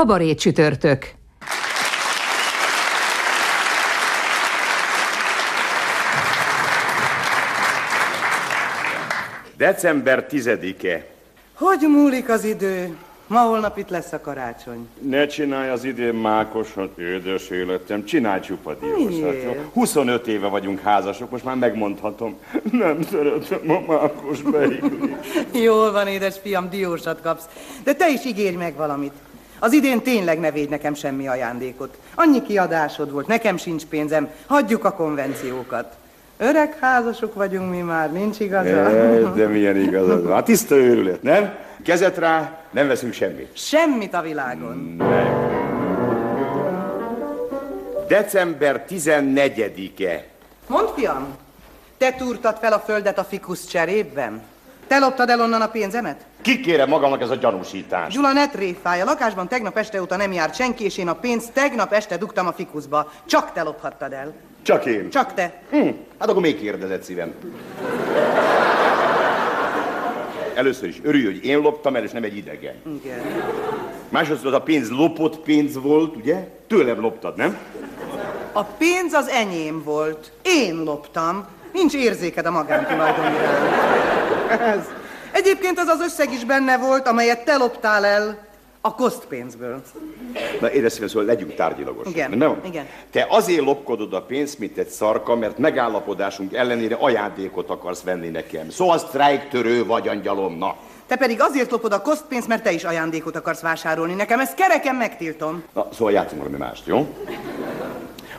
Kabaré csütörtök. December 10-e. Hogy múlik az idő? Ma holnap itt lesz a karácsony. Ne csinálj az idén mákosat, édes életem, csinálj csupa diósat. Miért? jó? 25 éve vagyunk házasok, most már megmondhatom. Nem szeretem a mákos beigli. Jól van, édes fiam, diósat kapsz. De te is ígérj meg valamit. Az idén tényleg ne védj nekem semmi ajándékot. Annyi kiadásod volt, nekem sincs pénzem. Hagyjuk a konvenciókat. Öreg házasok vagyunk mi már, nincs igaza? Eh, De milyen igazad van. Hát tiszta őrület, nem? Kezet rá, nem veszünk semmit. Semmit a világon. Meg. December 14-e. Mondd, fiam, te túrtad fel a földet a fikusz cserében? Te loptad el onnan a pénzemet? Kikére magamnak ez a gyanúsítás? Gyula, ne tréfálj, a lakásban tegnap este óta nem járt senki, és én a pénzt tegnap este dugtam a fikuszba. Csak te lophattad el. Csak én. Csak te. Hm, hát akkor még kérdezett szívem. Először is örülj, hogy én loptam el, és nem egy idegen. Igen. Másodszor a pénz lopott pénz volt, ugye? Tőlem loptad, nem? A pénz az enyém volt. Én loptam. Nincs érzéked a magántulajdon iránt. Ez. Egyébként az az összeg is benne volt, amelyet te loptál el a kosztpénzből. Na édes szívem, szóval legyünk tárgyilagosak. Igen, Nem? igen. Te azért lopkodod a pénzt, mint egy szarka, mert megállapodásunk ellenére ajándékot akarsz venni nekem. Szóval sztrájktörő vagy, angyalom, na. Te pedig azért lopod a kosztpénzt, mert te is ajándékot akarsz vásárolni nekem. Ezt kereken megtiltom. Na, szóval játszunk valami mást, jó?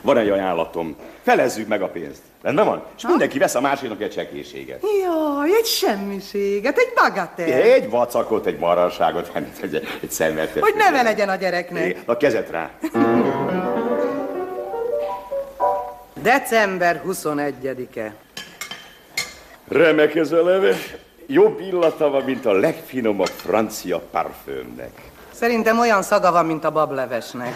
Van egy ajánlatom. Felezzük meg a pénzt. Rendben van? És mindenki vesz a másiknak egy csekéséget. Jaj, egy semmiséget, egy bagatell. Egy vacakot, egy mararságot, egy, egy, szemetet. Hogy neve legyen a gyereknek. Na, kezet rá. December 21-e. Remek ez a leves. Jobb illata van, mint a legfinomabb francia parfümnek. Szerintem olyan szaga van, mint a bablevesnek.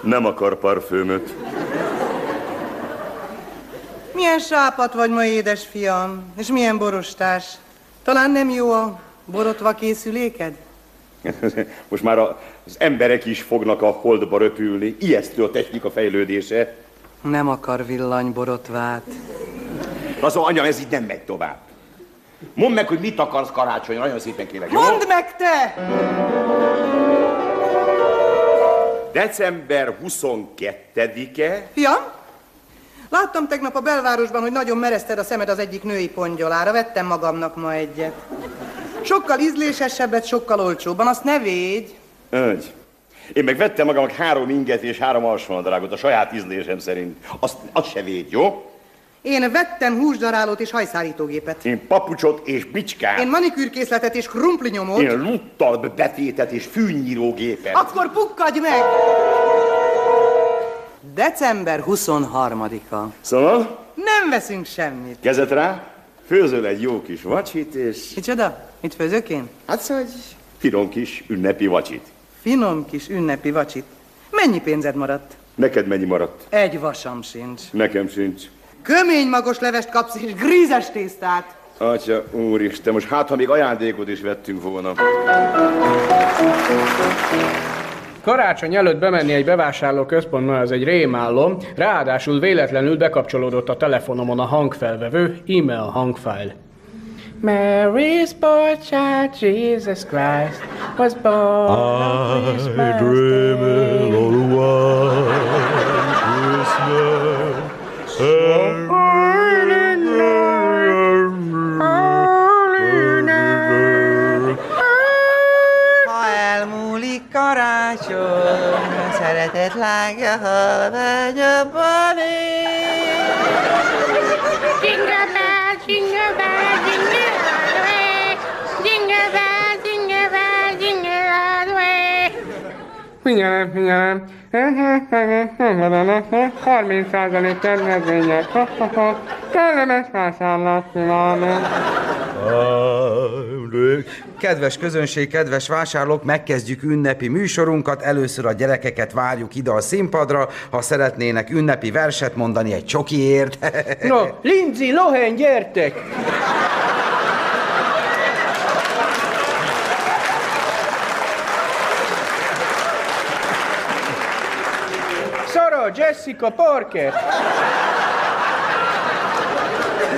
Nem akar parfümöt. Milyen sápat vagy ma, édes fiam, és milyen borostás. Talán nem jó a borotva készüléked? Most már az emberek is fognak a holdba röpülni. Ijesztő a technika fejlődése. Nem akar villanyborotvát. Az anya, ez így nem megy tovább. Mondd meg, hogy mit akarsz karácsonyra, nagyon szépen kérlek, jó? Mondd meg te! December 22-e. Fiam, láttam tegnap a belvárosban, hogy nagyon merezted a szemed az egyik női pongyolára. Vettem magamnak ma egyet. Sokkal ízlésesebbet, sokkal olcsóbban. Azt ne védj. Ögy. Én meg vettem magamnak három inget és három alsónadrágot a saját ízlésem szerint. Azt, azt se véd, jó? Én vettem húsdarálót és hajszárítógépet. Én papucsot és bicskát. Én manikűrkészletet és krumplinyomot. Én luttal betétet és fűnyírógépet. Akkor pukkadj meg! December 23-a. Szóval, Nem veszünk semmit. kezet rá, főzöl egy jó kis vacsit, és Micsoda? Mit főzök én? hát szóval egy finom kis ünnepi vacsit. Finom kis ünnepi vacsit. Mennyi pénzed maradt? Neked mennyi maradt? Egy vasam sincs. Nekem sincs. Kömény magos levest kapsz és grízes tésztát. Atya, úristen, most hát, ha még ajándékot is vettünk volna. Karácsony előtt bemenni egy bevásárló központba, az egy rémálom, ráadásul véletlenül bekapcsolódott a telefonomon a hangfelvevő, e-mail hangfájl. Mary's boy child, Jesus Christ, was born on Christmas Day. Ha elmúlik karácsony, a szeretet lángja hal megy a balé. Jingle bell, jingle Figyelem, figyelem. 30% kedvezmények. Kellemes vásárlást kívánok. Kedves közönség, kedves vásárlók, megkezdjük ünnepi műsorunkat. Először a gyerekeket várjuk ide a színpadra, ha szeretnének ünnepi verset mondani egy csokiért. No, Lindsay, Lohan, gyertek! Sara, Jessica, Parker!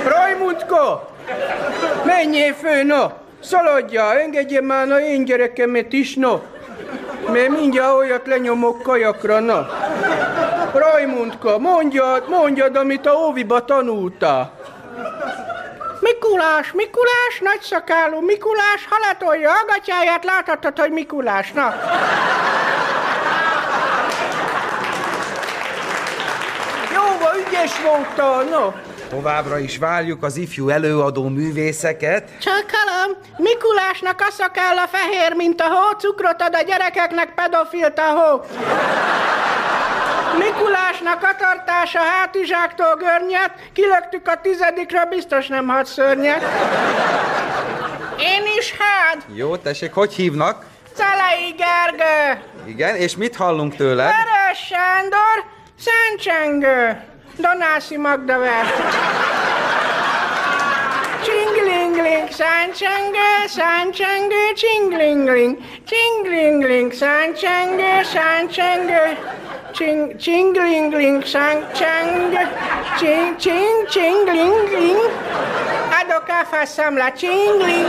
Rajmundka! Menjél fő, no! Szaladja, engedje már a én gyerekemet is, no! Mert mindjárt olyat lenyomok kajakra, na! Rajmundka, mondjad, mondjad, amit a óviba tanultál! Mikulás, Mikulás, nagyszakálú Mikulás, halatolja a gatyáját, láthatod, hogy Mikulás, na! Ügyes voltál, no! Továbbra is várjuk az ifjú előadó művészeket. Csakalom, Mikulásnak a szakálla fehér, mint a hó, cukrot ad a gyerekeknek pedofilt a hó. Mikulásnak a tartása hátizsáktól görnyet, kilöktük a tizedikre, biztos nem had szörnyet. Én is hát, Jó, tessék, hogy hívnak? Celei Gergő, Igen, és mit hallunk tőle? Vörös Sándor, Szentcsengő, Donászi Magda vers. Csinglingling, száncsengő, száncsengő, csinglingling, csinglingling, száncsengő, száncsengő, Csing, csinglingling, száncsengő, csing, csing, csinglingling, adok a számla, csingling,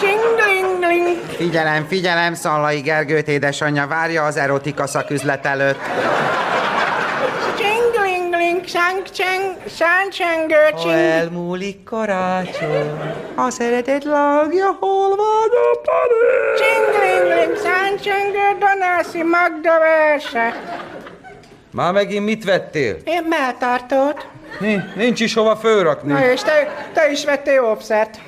csinglingling. Figyelem, figyelem, Szallai Gergőt édesanyja várja az erotika szaküzlet előtt. Száncseng, száncsengő, Ha elmúlik karácsony, a szeretet lágja, hol vagy a padé? Csinglingling, száncsengő, Donászi Magda verse. Már megint mit vettél? Én melltartót. Ni- Nincs is hova fölrakni. Na és te, te is vettél obszert.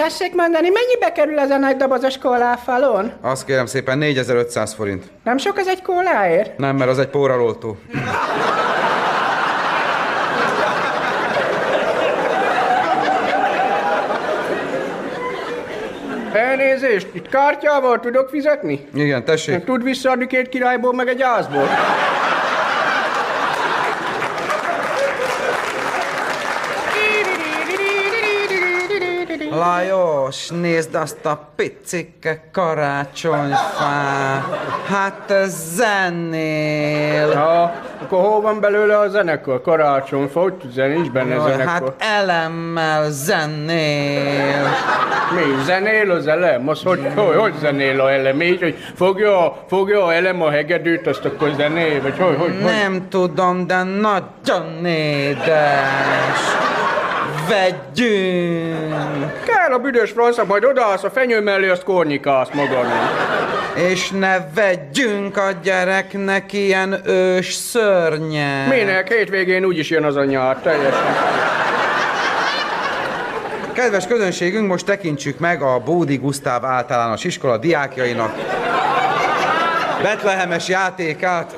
Tessék mondani, mennyibe kerül ez a nagy dobozos kóláfalon? Azt kérem szépen, 4500 forint. Nem sok ez egy kóláért? Nem, mert az egy póraloltó. Elnézést, itt kártyával tudok fizetni? Igen, tessék. Tud visszaadni két királyból, meg egy ázból? Lajos, nézd azt a picike karácsonyfát. Hát ez zenél. Ja, akkor hol van belőle a zenekar? Karácsonyfa, hogy nincs benne Jaj, zenekar. hát elemmel zenél. Mi, zenél az elem? Az hogy, hogy, hogy zenél a elem? Így, hogy fogja, fogja a elem a hegedűt, azt akkor zenél? Vagy hogy, hogy, hogy? Nem tudom, de nagyon édes. Vegyünk, Kell a büdös francia, majd odaállsz a fenyő mellé, azt kornyikálsz magadnak. és ne vegyünk a gyereknek ilyen ős szörnyet. Minek? Hétvégén úgyis jön az a nyár, teljesen. Kedves közönségünk, most tekintsük meg a Bódi Gusztáv általános iskola diákjainak Betlehemes játékát.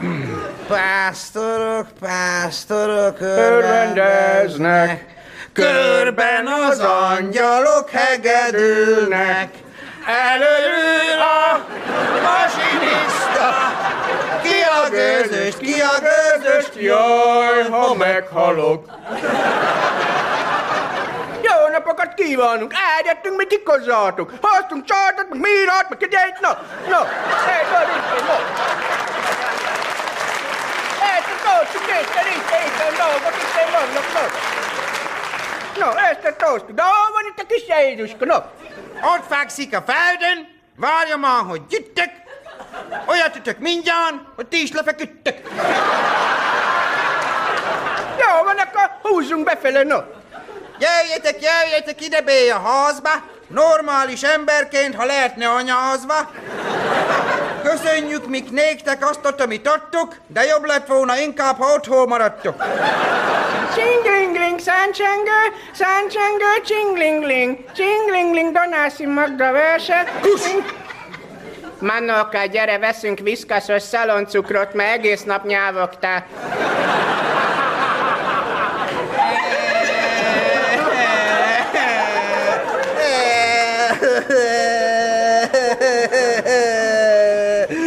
Pásztorok, pásztorok Örvendeznek, Körben az angyalok hegedülnek, előül a masinista. Ki a gőzöst, ki a gőzöst, Jaj, ha meghalok. Jó napokat kívánunk! Eljöttünk, mi kikozzátok! Hoztunk csartot, meg mírát, meg egyet, na! Na! Hely, van itt, na! Ezt a tosztuk, nézd, nézd, nézd, dolgok itt vannak, na! Na, ezt a tosztuk, de hol van itt a kis Jézuska, na? Ott fekszik a földön, várja már, hogy gyüttek, olyat ütök mindjárt, hogy ti is lefeküdtek. Jó van, akkor húzzunk befele, na! Jöjjetek, jöjjetek ide be a házba, normális emberként, ha lehetne anyahazva. Köszönjük, mik néktek azt, amit adtuk, de jobb lett volna inkább, ha otthon maradtok. Csinglingling, száncsengő, száncsengő, csinglingling, csinglingling, Donászi Magda verse. Manolka, gyere, veszünk viszkaszos szaloncukrot, mert egész nap nyávogtál.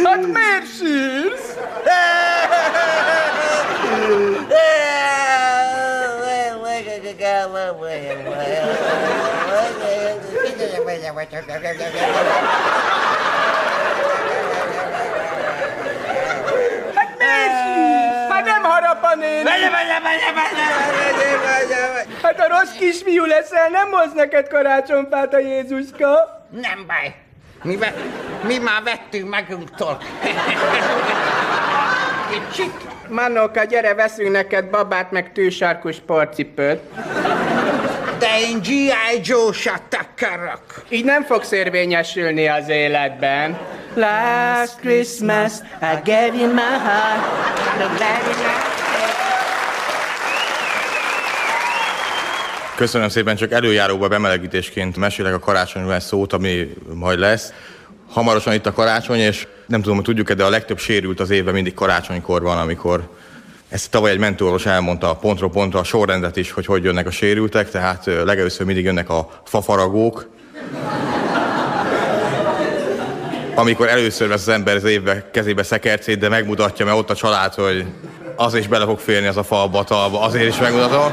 Hát miért sírsz? Hát miért sírsz? Hát nem harap a néni. Hát a rossz kisfiú leszel, nem hoz neked karácsonyfát a Jézuska. Nem baj. Mi, ve- mi már vettünk magunktól. Kicsit. Manolka, gyere, veszünk neked babát, meg tűsarkus porcipőt. De én G.I. Joe-sat akarok. Így nem fogsz érvényesülni az életben. Last Christmas I gave you my heart. The very last- Köszönöm szépen, csak előjáróba bemelegítésként mesélek a karácsonyról szót, ami majd lesz. Hamarosan itt a karácsony, és nem tudom, hogy tudjuk-e, de a legtöbb sérült az évben mindig karácsonykor van, amikor ezt tavaly egy mentőorvos elmondta pontról pontra a sorrendet is, hogy hogy jönnek a sérültek, tehát legelőször mindig jönnek a fafaragók, amikor először vesz az ember az évbe kezébe szekercét, de megmutatja, mert ott a család, hogy az is bele fog férni az a falba, talba, azért is megmutatom.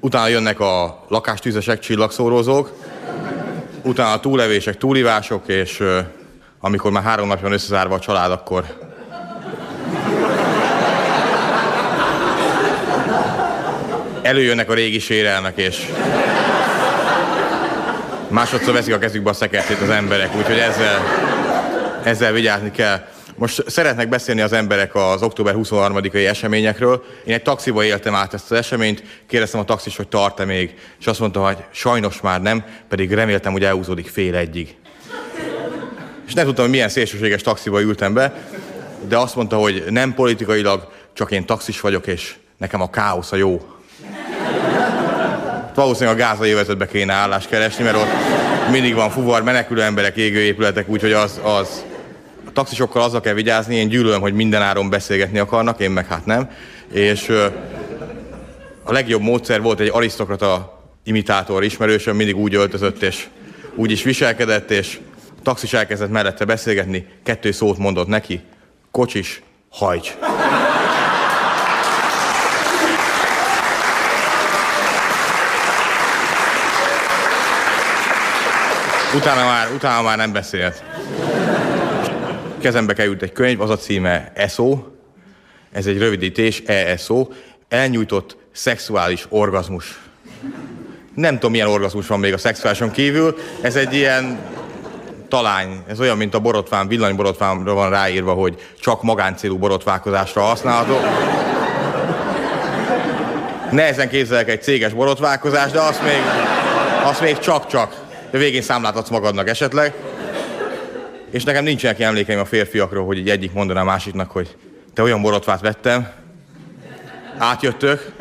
Utána jönnek a lakástűzesek, csillagszórózók, utána a túlevések, túlivások, és amikor már három napja van összezárva a család, akkor előjönnek a régi sérelmek, és másodszor veszik a kezükbe a szekertét az emberek, úgyhogy ezzel, ezzel vigyázni kell. Most szeretnek beszélni az emberek az október 23-ai eseményekről. Én egy taxiba éltem át ezt az eseményt, kérdeztem a taxis, hogy tart-e még, és azt mondta, hogy sajnos már nem, pedig reméltem, hogy elhúzódik fél egyig. És nem tudtam, hogy milyen szélsőséges taxiba ültem be, de azt mondta, hogy nem politikailag, csak én taxis vagyok, és nekem a káosz a jó. Valószínűleg a gázai övezetbe kéne állást keresni, mert ott mindig van fuvar, menekülő emberek, égő épületek, úgyhogy az, az a taxisokkal azzal kell vigyázni, én gyűlölöm, hogy minden áron beszélgetni akarnak, én meg hát nem. És a legjobb módszer volt egy arisztokrata imitátor ismerősöm, mindig úgy öltözött, és úgy is viselkedett, és a taxis elkezdett mellette beszélgetni, kettő szót mondott neki, kocsis, hajts. Utána már, utána már nem beszélt. Kezembe került egy könyv, az a címe ESO, ez egy rövidítés, ESO, elnyújtott szexuális orgazmus. Nem tudom, milyen orgazmus van még a szexuálison kívül, ez egy ilyen talány, ez olyan, mint a borotván, villanyborotvánra van ráírva, hogy csak magáncélú borotválkozásra használható. Nehezen képzelek egy céges borotválkozást, de azt még, azt még csak-csak. Végén számlát adsz magadnak esetleg. És nekem nincsenek emlékeim a férfiakról, hogy így egyik mondaná a másiknak, hogy te olyan borotvát vettem, átjöttök,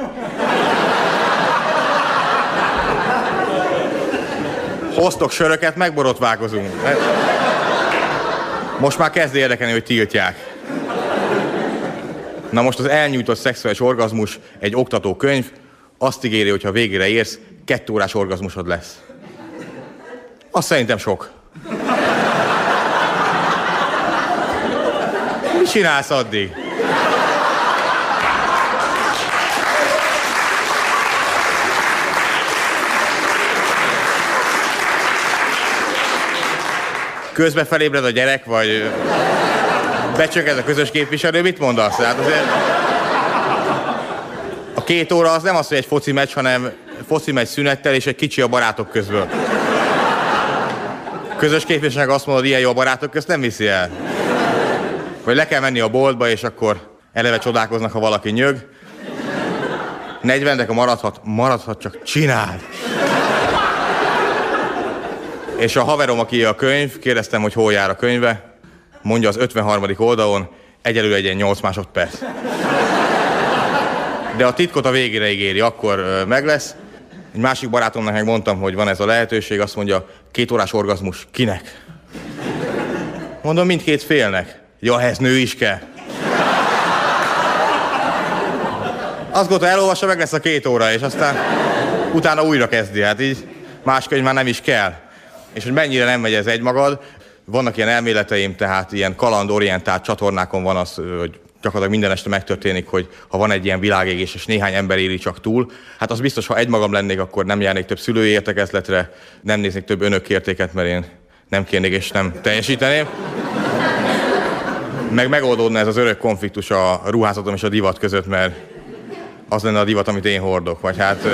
hoztok söröket, megborotválkozunk. Most már kezd érdekelni, hogy tiltják. Na most az elnyújtott szexuális orgazmus egy oktatókönyv, azt ígéri, hogy ha végére érsz, kettő órás orgazmusod lesz. Azt szerintem sok. Mit csinálsz addig? Közbe felébred a gyerek, vagy becsökkent a közös képviselő, mit mondasz? Hát azért... A két óra az nem az, hogy egy foci meccs, hanem foci meccs szünettel és egy kicsi a barátok közből. Közös képviselőnek azt mondod, ilyen jó a barátok közt, nem viszi el. Vagy le kell menni a boltba, és akkor eleve csodálkoznak, ha valaki nyög. 40, de ha maradhat, maradhat, csak csináld. És a haverom, aki a könyv, kérdeztem, hogy hol jár a könyve, mondja az 53. oldalon, egyelőre egy ilyen 8 másodperc. De a titkot a végére ígéri, akkor meg lesz. Egy másik barátomnak meg mondtam, hogy van ez a lehetőség, azt mondja, két órás orgazmus, kinek? Mondom, mindkét félnek. Ja, ez nő is kell. Azt gondolta, elolvassa, meg lesz a két óra, és aztán utána újra kezdi. Hát így más könyv már nem is kell. És hogy mennyire nem megy ez egymagad, vannak ilyen elméleteim, tehát ilyen kalandorientált csatornákon van az, hogy gyakorlatilag minden este megtörténik, hogy ha van egy ilyen világégés, és néhány ember éli csak túl, hát az biztos, ha egymagam lennék, akkor nem járnék több szülői értekezletre, nem néznék több önökértéket, mert én nem kérnék és nem teljesíteném. Meg megoldódna ez az örök konfliktus a ruházatom és a divat között, mert az lenne a divat, amit én hordok, vagy hát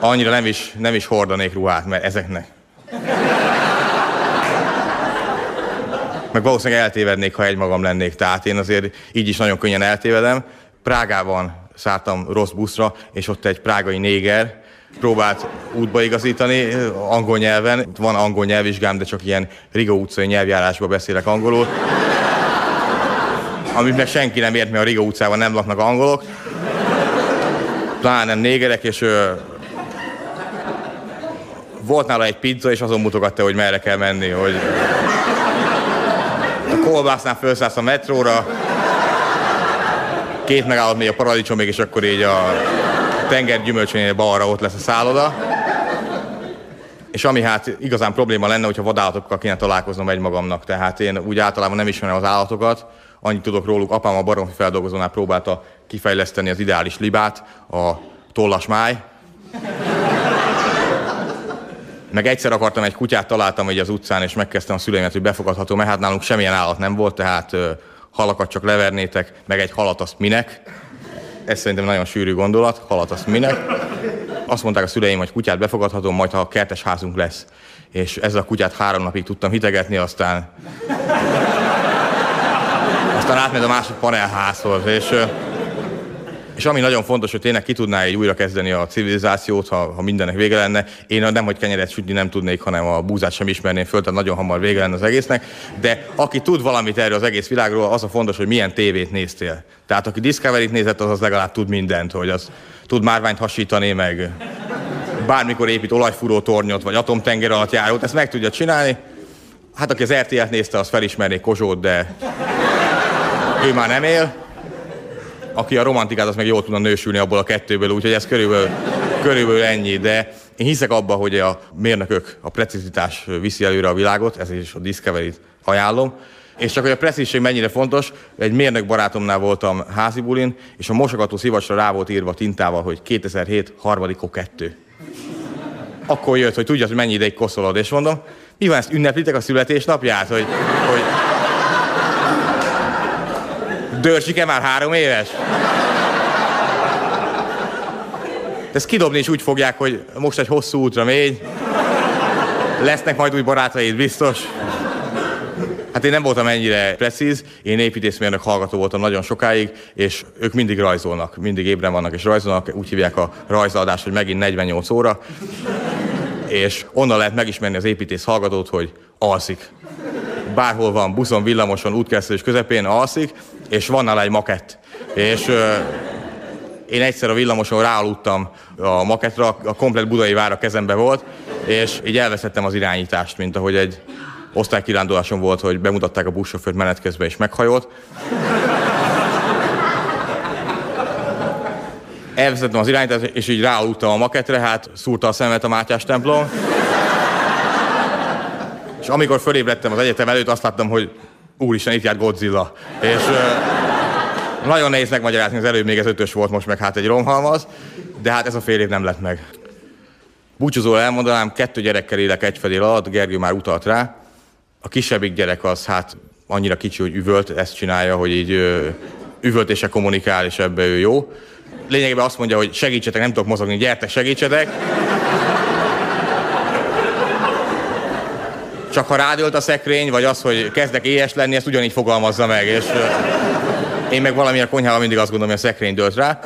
annyira nem is, nem is hordanék ruhát, mert ezeknek. Meg valószínűleg eltévednék, ha egymagam lennék, tehát én azért így is nagyon könnyen eltévedem. Prágában szálltam rossz buszra, és ott egy prágai néger próbált útba igazítani, angol nyelven. Van angol nyelvvizsgám, de csak ilyen Riga utcai nyelvjárásban beszélek angolul. Amit meg senki nem ért, mert a Riga utcában nem laknak angolok. Pláne négerek, és ö, volt nála egy pizza, és azon mutogatta, hogy merre kell menni, hogy a kolbásznál felszállsz a metróra, két megállott még a paradicsomig, és akkor így a tenger gyümölcsönél balra ott lesz a szálloda. És ami hát igazán probléma lenne, hogyha vadállatokkal kéne találkoznom egymagamnak. Tehát én úgy általában nem ismerem az állatokat, annyit tudok róluk, apám a baromfi feldolgozónál próbálta kifejleszteni az ideális libát, a tollas máj. Meg egyszer akartam egy kutyát, találtam egy az utcán, és megkezdtem a szüleimet, hogy befogadható, mert hát nálunk semmilyen állat nem volt, tehát halakat csak levernétek, meg egy halat azt minek. Ez szerintem nagyon sűrű gondolat, halat azt minek. Azt mondták a szüleim, hogy kutyát befogadható, majd ha a kertes házunk lesz. És ezzel a kutyát három napig tudtam hitegetni, aztán... Aztán átment a másik panelházhoz, és... és ami nagyon fontos, hogy tényleg ki tudná így újra kezdeni a civilizációt, ha, ha mindennek vége lenne. Én nem, hogy kenyeret sütni nem tudnék, hanem a búzát sem ismerném föl, tehát nagyon hamar vége lenne az egésznek. De aki tud valamit erről az egész világról, az a fontos, hogy milyen tévét néztél. Tehát aki Discovery-t nézett, az, az legalább tud mindent, hogy az tud márványt hasítani, meg bármikor épít olajfúró tornyot, vagy atomtenger alatt járót, ezt meg tudja csinálni. Hát aki az RTL-t nézte, az felismerné Kozsót, de ő már nem él aki a romantikát, az meg jól tudna nősülni abból a kettőből, úgyhogy ez körülbelül, körülbelül ennyi, de én hiszek abba, hogy a mérnökök, a precizitás viszi előre a világot, ezért is a Discovery-t ajánlom. És csak hogy a precízség mennyire fontos, egy mérnök barátomnál voltam házi bulin, és a mosogató szivacsra rá volt írva tintával, hogy 2007 harmadik 2. Akkor jött, hogy tudja, hogy mennyi ideig koszolod, és mondom, mi van, ezt ünneplitek a születésnapját, hogy, hogy Dörzsike már három éves? Ezt kidobni is úgy fogják, hogy most egy hosszú útra megy, lesznek majd új barátaid, biztos. Hát én nem voltam ennyire precíz, én építészmérnök hallgató voltam nagyon sokáig, és ők mindig rajzolnak, mindig ébren vannak és rajzolnak, úgy hívják a rajzadást, hogy megint 48 óra, és onnan lehet megismerni az építész hallgatót, hogy alszik. Bárhol van, buszon, villamoson, útkeresztelés közepén alszik, és van nála egy makett. És ö, én egyszer a villamoson ráaludtam a maketra, a komplet budai vár a kezembe volt, és így elveszettem az irányítást, mint ahogy egy osztálykiránduláson volt, hogy bemutatták a buszsofőrt menet közben, és meghajolt. Elveszettem az irányítást, és így ráaludtam a maketre, hát szúrta a szemet a Mátyás templom. És amikor fölébredtem az egyetem előtt, azt láttam, hogy úristen, itt járt Godzilla. És ö, nagyon nehéz megmagyarázni, az előbb még ez ötös volt, most meg hát egy romhalmaz, de hát ez a fél év nem lett meg. Búcsúzóra elmondanám, kettő gyerekkel élek egy fedél alatt, Gergő már utalt rá. A kisebbik gyerek az hát annyira kicsi, hogy üvölt, ezt csinálja, hogy így ö, üvöltése kommunikál, és ebbe ő jó. Lényegében azt mondja, hogy segítsetek, nem tudok mozogni, gyertek, segítsetek. Csak ha rádölt a szekrény, vagy az, hogy kezdek éhes lenni, ezt ugyanígy fogalmazza meg. És én meg valamilyen konyhában mindig azt gondolom, hogy a szekrény dölt rá.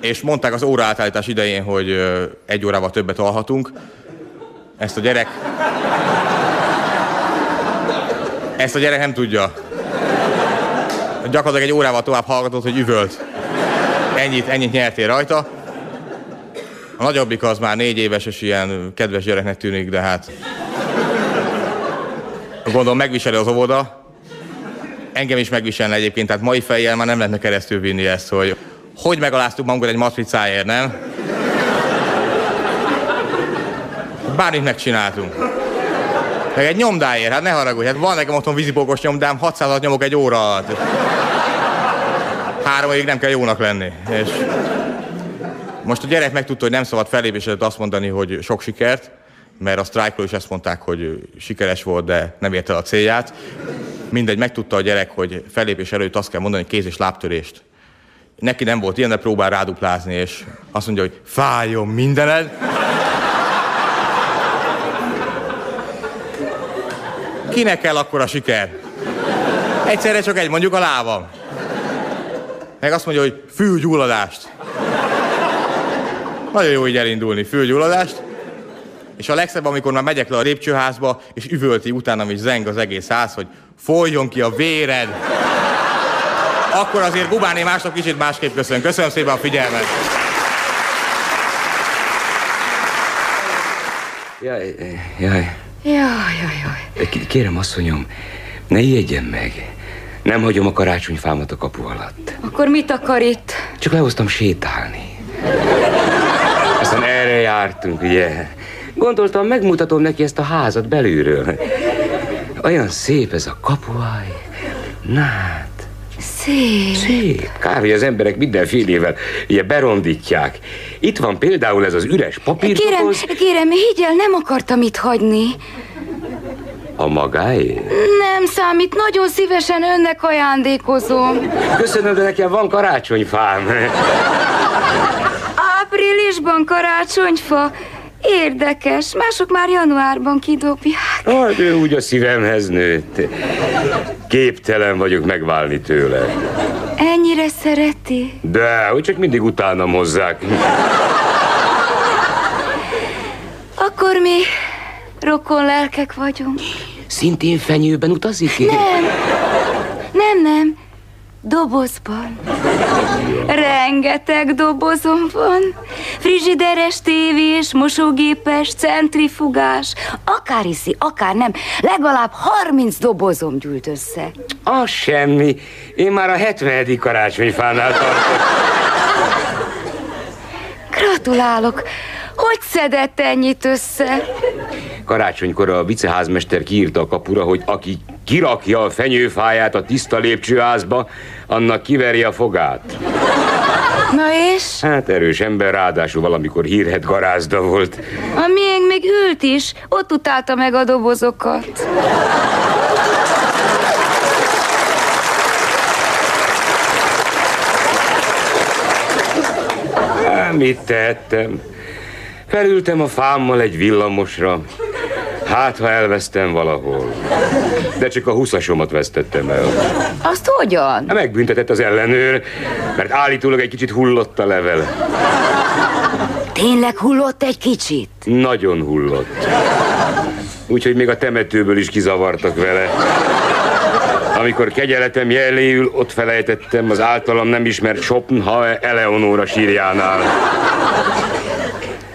És mondták az óraátállítás idején, hogy egy órával többet alhatunk. Ezt a gyerek... Ezt a gyerek nem tudja. Gyakorlatilag egy órával tovább hallgatott, hogy üvölt. Ennyit, ennyit nyertél rajta. A nagyobbik az már négy éves, és ilyen kedves gyereknek tűnik, de hát... Gondolom megviseli az óvoda. Engem is megviselne egyébként, tehát mai fejjel már nem lehetne keresztül vinni ezt, hogy hogy megaláztuk magunkat egy matricáért, nem? Bármit megcsináltunk. Meg egy nyomdáért, hát ne haragudj, hát van nekem otthon vízipókos nyomdám, 600 nyomok egy óra alatt. Három évig nem kell jónak lenni. És most a gyerek megtudta, hogy nem szabad fellépés előtt azt mondani, hogy sok sikert, mert a sztrájkról is ezt mondták, hogy sikeres volt, de nem érte el a célját. Mindegy, megtudta a gyerek, hogy fellépés előtt azt kell mondani, hogy kéz- és lábtörést. Neki nem volt ilyen, de próbál ráduplázni, és azt mondja, hogy fájjon mindened. Kinek kell akkor a siker? Egyszerre csak egy, mondjuk a lábam. Meg azt mondja, hogy fülgyulladást. Nagyon jó így elindulni, fülgyulladást. És a legszebb, amikor már megyek le a lépcsőházba, és üvölti utána, is zeng az egész ház, hogy folyjon ki a véred. Akkor azért Gubáné mások kicsit másképp köszön. Köszönöm szépen a figyelmet. Jaj, jaj. Jaj, jaj, jaj. K- Kérem, asszonyom, ne ijedjen meg. Nem hagyom a karácsonyfámat a kapu alatt. Akkor mit akar itt? Csak lehoztam sétálni. Aztán erre jártunk, ugye? Gondoltam, megmutatom neki ezt a házat belülről. Olyan szép ez a kapuaj. Na hát. Szép. Szép. Kár, hogy az emberek mindenfélével ugye berondítják. Itt van például ez az üres Kérem, papírdoboz. kérem, higgy el, nem akartam itt hagyni. A magáé? Nem számít, nagyon szívesen önnek ajándékozom. Köszönöm, de nekem van karácsonyfám. Áprilisban karácsonyfa. Érdekes, mások már januárban kidobják. Hát ő úgy a szívemhez nőtt. Képtelen vagyok megválni tőle. Ennyire szereti? De, hogy csak mindig utánam hozzák. Akkor mi rokon lelkek vagyunk. Szintén fenyőben utazik? Nem, nem, nem. Dobozban. Rengeteg dobozom van. Frigideres, tévés, mosógépes, centrifugás. Akár hiszi, akár nem. Legalább 30 dobozom gyűlt össze. Az semmi. Én már a 70. karácsonyfánál tartok. Gratulálok. Hogy szedett ennyit össze? Karácsonykor a viceházmester kiírta a kapura, hogy aki kirakja a fenyőfáját a tiszta lépcsőházba, annak kiverje a fogát. Na és? Hát erős ember, ráadásul valamikor hírhet garázda volt. A miénk még ült is, ott utálta meg a dobozokat. Mit tettem? Felültem a fámmal egy villamosra. Hát, ha elvesztem valahol. De csak a huszasomat vesztettem el. Azt hogyan? Megbüntetett az ellenőr, mert állítólag egy kicsit hullott a level. Tényleg hullott egy kicsit? Nagyon hullott. Úgyhogy még a temetőből is kizavartak vele. Amikor kegyeletem jeléül, ott felejtettem az általam nem ismert Schopenhauer Eleonóra sírjánál.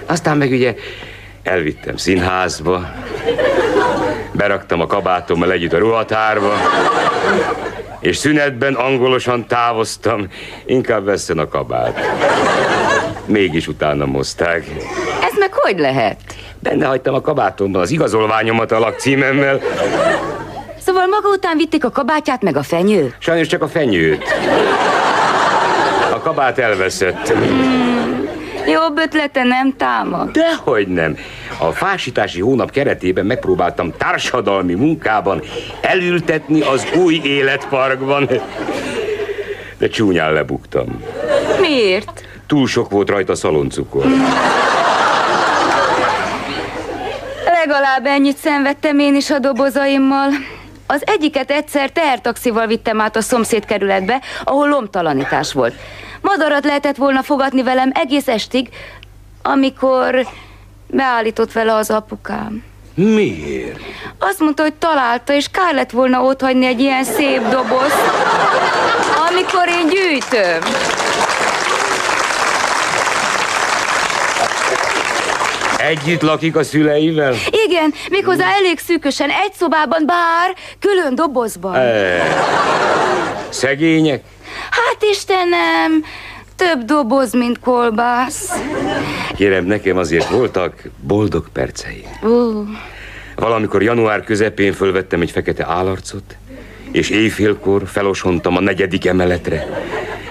Aztán meg ugye elvittem színházba, beraktam a kabátommal együtt a ruhatárba, és szünetben angolosan távoztam, inkább vesszen a kabát. Mégis utánam hozták. Ez meg hogy lehet? Benne hagytam a kabátomban az igazolványomat a lakcímemmel. Szóval maga után vitték a kabátját meg a fenyő? Sajnos csak a fenyőt. A kabát elveszett. Jobb ötlete nem támad. Dehogy nem. A fásítási hónap keretében megpróbáltam társadalmi munkában elültetni az új életparkban. De csúnyán lebuktam. Miért? Túl sok volt rajta szaloncukor. Legalább ennyit szenvedtem én is a dobozaimmal. Az egyiket egyszer tehertaxival vittem át a szomszéd kerületbe, ahol lomtalanítás volt. Madarat lehetett volna fogadni velem egész estig, amikor Beállított vele az apukám. Miért? Azt mondta, hogy találta, és kár lett volna otthagyni egy ilyen szép dobozt, amikor én gyűjtöm. Együtt lakik a szüleivel? Igen, méghozzá elég szűkösen, egy szobában, bár külön dobozban. E, szegények? Hát Istenem, több doboz, mint kolbász. Kérem, nekem azért voltak boldog percei. Uh. Valamikor január közepén fölvettem egy fekete állarcot, és éjfélkor felosontam a negyedik emeletre,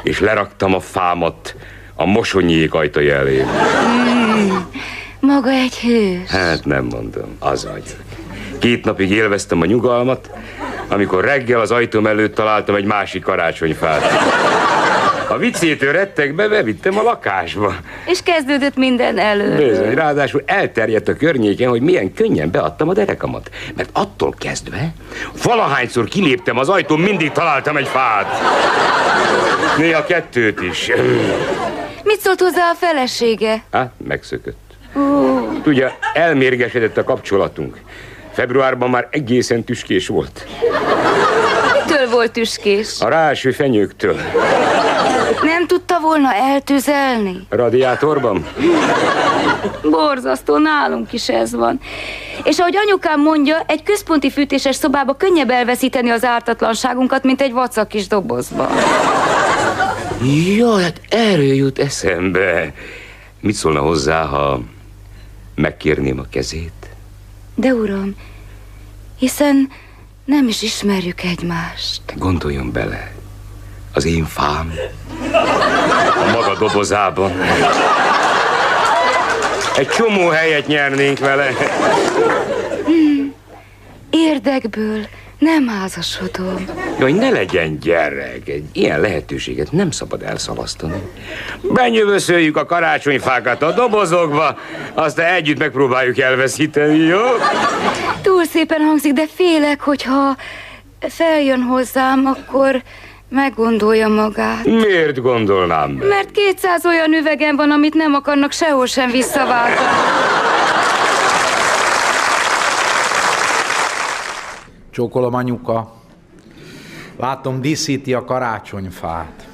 és leraktam a fámat a mosonyék ajtaja elé. Mm, maga egy hős. Hát nem mondom, az vagyok. Két napig élveztem a nyugalmat, amikor reggel az ajtóm előtt találtam egy másik karácsonyfát. A viccétől rettegbe bevittem a lakásba. És kezdődött minden elő. Bizony, ráadásul elterjedt a környéken, hogy milyen könnyen beadtam a derekamat. Mert attól kezdve, valahányszor kiléptem az ajtón, mindig találtam egy fát. Néha kettőt is. Mit szólt hozzá a felesége? Hát, megszökött. Uh. Tudja, elmérgesedett a kapcsolatunk. Februárban már egészen tüskés volt. Mitől volt tüskés? A ráső fenyőktől. Nem tudta volna eltüzelni? Radiátorban? Borzasztó, nálunk is ez van. És ahogy anyukám mondja, egy központi fűtéses szobába könnyebb elveszíteni az ártatlanságunkat, mint egy vacak kis dobozba. Jó, hát erről jut eszembe. Mit szólna hozzá, ha megkérném a kezét? De uram, hiszen nem is ismerjük egymást. Gondoljon bele, az én fám a maga dobozában. Egy csomó helyet nyernénk vele. Hmm. Érdekből nem házasodom. Jaj, ne legyen gyerek, egy ilyen lehetőséget nem szabad elszalasztani. Benyövöszöljük a karácsonyfákat a dobozokba, aztán együtt megpróbáljuk elveszíteni, jó? Túl szépen hangzik, de félek, hogyha feljön hozzám, akkor meggondolja magát. Miért gondolnám meg? Mert 200 olyan üvegem van, amit nem akarnak sehol sem visszaváltani. Csókolom anyuka. Látom, díszíti a karácsonyfát.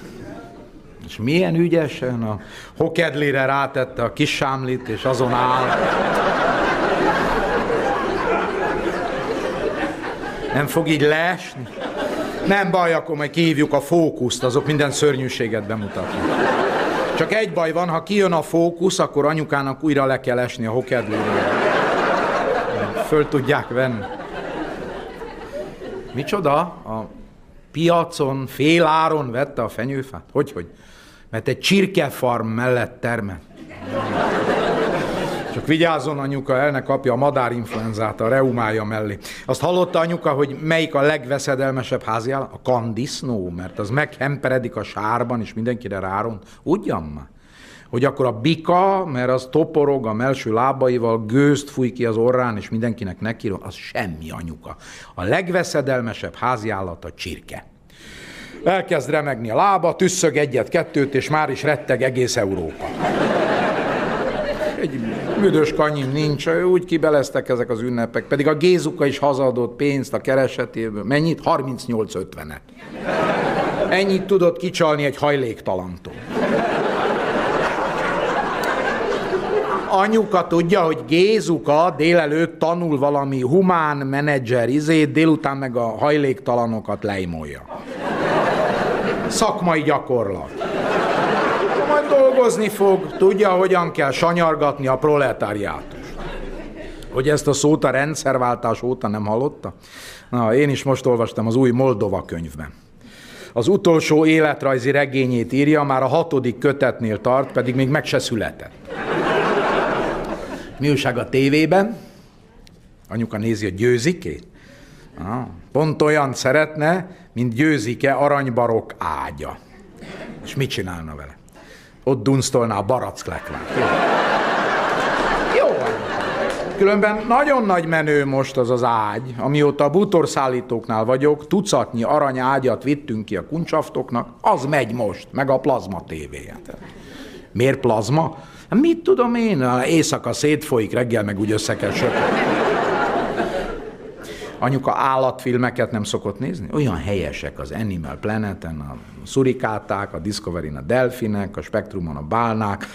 És milyen ügyesen a hokedlire rátette a kis sámlit, és azon áll. Nem fog így leesni? Nem baj, akkor majd kihívjuk a fókuszt, azok minden szörnyűséget bemutatnak. Csak egy baj van, ha kijön a fókusz, akkor anyukának újra le kell esni a hokedlire. Föl tudják venni. Micsoda? A piacon féláron vette a fenyőfát? Hogy, hogy? Mert egy csirkefarm mellett termett. Csak vigyázzon anyuka, el ne kapja a madárinfluenzát a reumája mellé. Azt hallotta anyuka, hogy melyik a legveszedelmesebb háziállat? A kandisznó, mert az meghemperedik a sárban, és mindenkire ráront. Ugyan már? Hogy akkor a bika, mert az toporog a melső lábaival, gőzt fúj ki az orrán, és mindenkinek neki, az semmi anyuka. A legveszedelmesebb háziállat a csirke. Elkezd remegni a lába, tüsszög egyet-kettőt, és már is retteg egész Európa. Egy büdös kanyim nincs, úgy kibeleztek ezek az ünnepek, pedig a Gézuka is hazadott pénzt a keresetéből. Mennyit? 38-50-et. Ennyit tudott kicsalni egy hajléktalantól. Anyuka tudja, hogy Gézuka délelőtt tanul valami humán menedzser izét, délután meg a hajléktalanokat leimolja. Szakmai gyakorlat. Majd dolgozni fog, tudja, hogyan kell sanyargatni a proletáriátus. Hogy ezt a szót a rendszerváltás óta nem hallotta? Na, én is most olvastam az új Moldova könyvben. Az utolsó életrajzi regényét írja, már a hatodik kötetnél tart, pedig még meg se született. Mi újság a tévében? Anyuka nézi a győzikét? Ah, pont olyan szeretne, mint győzike aranybarok ágya. És mit csinálna vele? Ott dunsztolná a baracklekvát. Jó. Jó. Különben nagyon nagy menő most az az ágy, amióta a bútorszállítóknál vagyok, tucatnyi aranyágyat vittünk ki a kuncsaftoknak, az megy most, meg a plazma tévéje. Miért plazma? Hát mit tudom én? Éjszaka szétfolyik, reggel meg úgy össze kell Anyuka állatfilmeket nem szokott nézni? Olyan helyesek az Animal Planeten, a szurikáták, a Discovery-n a delfinek, a Spektrumon a bálnák,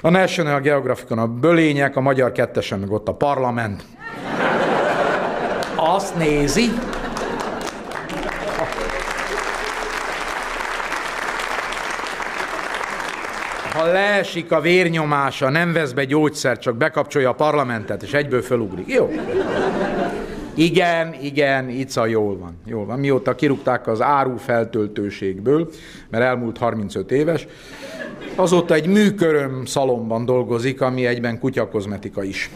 a National Geographicon a bölények, a Magyar Kettesen meg ott a parlament. Azt nézi, ha leesik a vérnyomása, nem vesz be gyógyszert, csak bekapcsolja a parlamentet, és egyből fölugrik. Jó. Igen, igen, Ica jól van. Jól van. Mióta kirúgták az áru feltöltőségből, mert elmúlt 35 éves, azóta egy műköröm szalomban dolgozik, ami egyben kutyakozmetika is.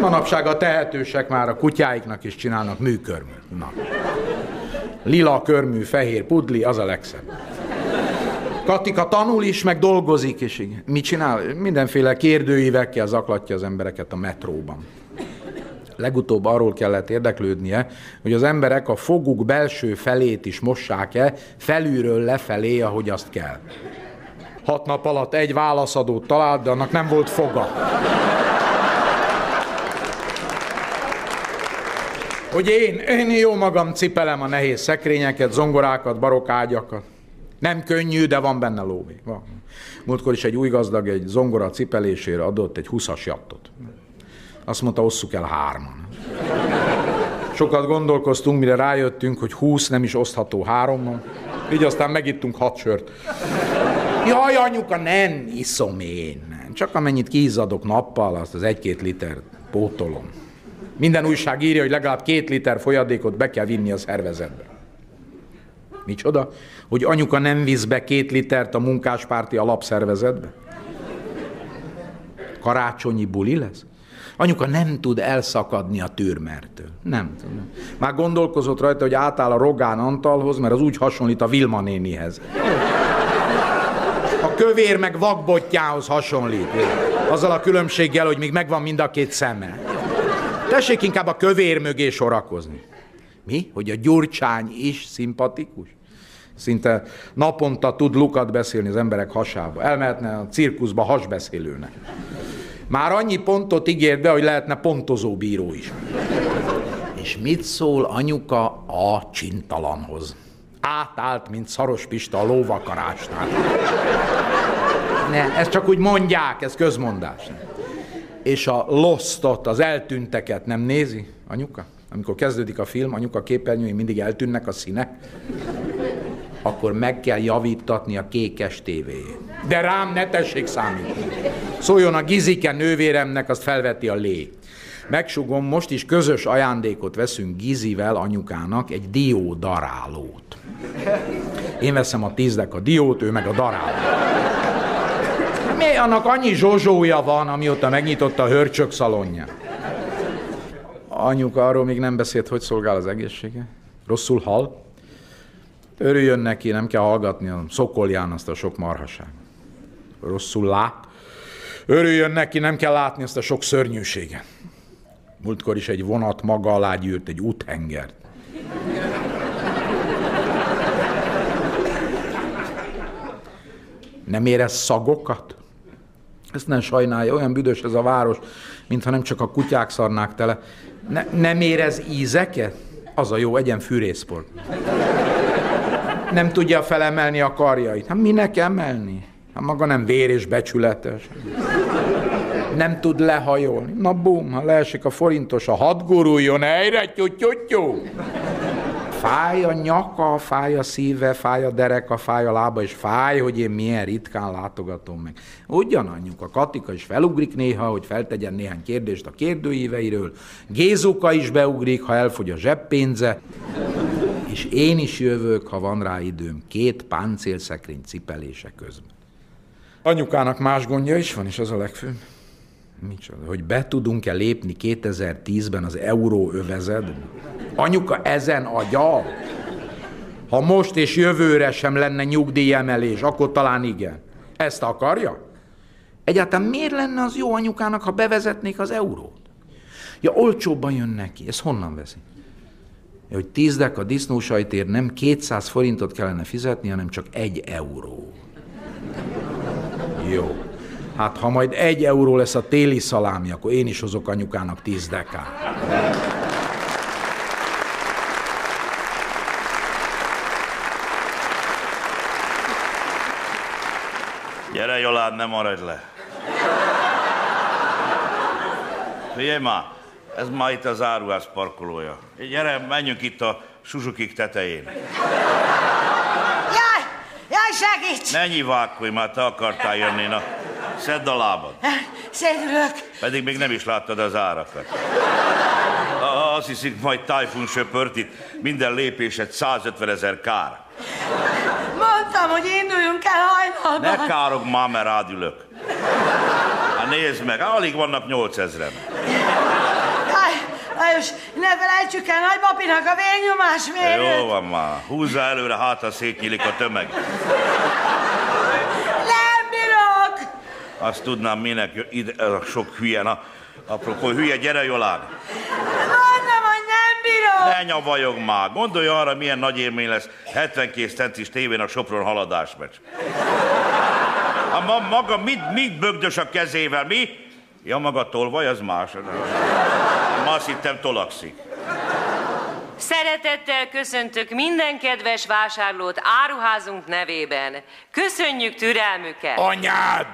Manapság a tehetősek már a kutyáiknak is csinálnak műkörműt. Na. Lila körmű, fehér pudli, az a legszebb. Katika tanul is, meg dolgozik is. Mit csinál? Mindenféle kérdőívekkel zaklatja az embereket a metróban. Legutóbb arról kellett érdeklődnie, hogy az emberek a foguk belső felét is mossák-e felülről lefelé, ahogy azt kell. Hat nap alatt egy válaszadót talált, de annak nem volt foga. Hogy én, én jó magam cipelem a nehéz szekrényeket, zongorákat, barokágyakat. Nem könnyű, de van benne lóvé. Van. Múltkor is egy új gazdag egy zongora cipelésére adott egy 20-as jattot. Azt mondta, osszuk el hárman. Sokat gondolkoztunk, mire rájöttünk, hogy 20 nem is osztható hárommal. Így aztán megittunk hat sört. Jaj, anyuka, nem iszom én. Csak amennyit kiizzadok nappal, azt az egy-két liter pótolom. Minden újság írja, hogy legalább két liter folyadékot be kell vinni a szervezetbe. Micsoda? Hogy anyuka nem visz be két litert a munkáspárti alapszervezetbe? Karácsonyi buli lesz? Anyuka nem tud elszakadni a türmertől. Nem tud. Már gondolkozott rajta, hogy átáll a Rogán Antalhoz, mert az úgy hasonlít a Vilma nénihez. A kövér meg vakbottyához hasonlít. Azzal a különbséggel, hogy még megvan mind a két szeme. Tessék inkább a kövér mögé sorakozni. Mi? Hogy a Gyurcsány is szimpatikus? Szinte naponta tud lukat beszélni az emberek hasába. Elmehetne a cirkuszba hasbeszélőnek. Már annyi pontot ígért be, hogy lehetne pontozó bíró is. És mit szól anyuka a csintalanhoz? Átállt, mint Szaros Pista a lóvakarásnál. Ne, ezt csak úgy mondják, ez közmondás. És a losztot, az eltűnteket nem nézi, anyuka? Amikor kezdődik a film, anyuka képernyői mindig eltűnnek a színek akkor meg kell javítatni a kékes tévéjét. De rám ne tessék számítani. Szóljon a Gizike nővéremnek, azt felveti a lé. Megsugom, most is közös ajándékot veszünk Gizivel anyukának, egy dió darálót. Én veszem a tízdek a diót, ő meg a darálót. Mi annak annyi zsozsója van, amióta megnyitotta a hörcsök szalonját. Anyuka arról még nem beszélt, hogy szolgál az egészsége? Rosszul hal? Örüljön neki, nem kell hallgatni a szokolján azt a sok marhaság. Rosszul lát. Örüljön neki, nem kell látni azt a sok szörnyűséget. Múltkor is egy vonat maga alá gyűrt egy úthengert. Nem érez szagokat? Ezt nem sajnálja, olyan büdös ez a város, mintha nem csak a kutyák szarnák tele. Ne, nem érez ízeket? Az a jó, egyen fűrészport nem tudja felemelni a karjait. Hát minek emelni? Hát maga nem vér és becsületes. Nem tud lehajolni. Na bum, ha leesik a forintos, a hat guruljon helyre, tyutyutyú. Fáj a nyaka, fáj a szíve, fáj a dereka, fáj a lába, és fáj, hogy én milyen ritkán látogatom meg. Ugyananyjuk, a Katika is felugrik néha, hogy feltegyen néhány kérdést a kérdőíveiről. Gézuka is beugrik, ha elfogy a zseppénze és én is jövök, ha van rá időm, két páncélszekrény cipelése közben. Anyukának más gondja is van, és az a legfőbb. Micsoda, hogy be tudunk-e lépni 2010-ben az euróövezetbe? Anyuka ezen agyal? Ha most és jövőre sem lenne nyugdíjemelés, akkor talán igen. Ezt akarja? Egyáltalán miért lenne az jó anyukának, ha bevezetnék az eurót? Ja, olcsóbban jön neki. Ez honnan veszi? Hogy tízdek a disznósajtért nem 200 forintot kellene fizetni, hanem csak egy euró. Jó. Hát ha majd egy euró lesz a téli szalámi, akkor én is hozok anyukának tíz dekát. Gyere, Jolán, ne maradj le. Figyelj már, ez ma itt az áruház parkolója. Gyere, menjünk itt a Suzukik tetején. Jaj, jaj, segíts! Ne nyivákolj, már te akartál jönni, na. Szedd a lábad. Szédülök. Pedig még nem is láttad az árakat. Azt hiszik, majd tájfun söpört itt, minden lépésed 150 ezer kár. Mondtam, hogy induljunk el hajnalban. Ne károg már, mert rád ülök. Hát nézd meg, alig vannak 8000-en. Lajos, ne felejtsük el nagypapinak a vérnyomás mérőt. Jó van már, húzza előre, hát ha szétnyílik a tömeg. Nem bírok! Azt tudnám, minek ide a sok hülye, na. Apropó hülye, gyere Jolán. Mondom, hogy nem bírok! Ne nyavajog már. Gondolj arra, milyen nagy élmény lesz 72 centis tévén a Sopron haladásmeccs. A ma, maga mit, mit bögdös a kezével, mi? Ja, maga tolvaj, az más. Azt hittem tolakszik. Szeretettel köszöntök minden kedves vásárlót áruházunk nevében. Köszönjük türelmüket! Anyád!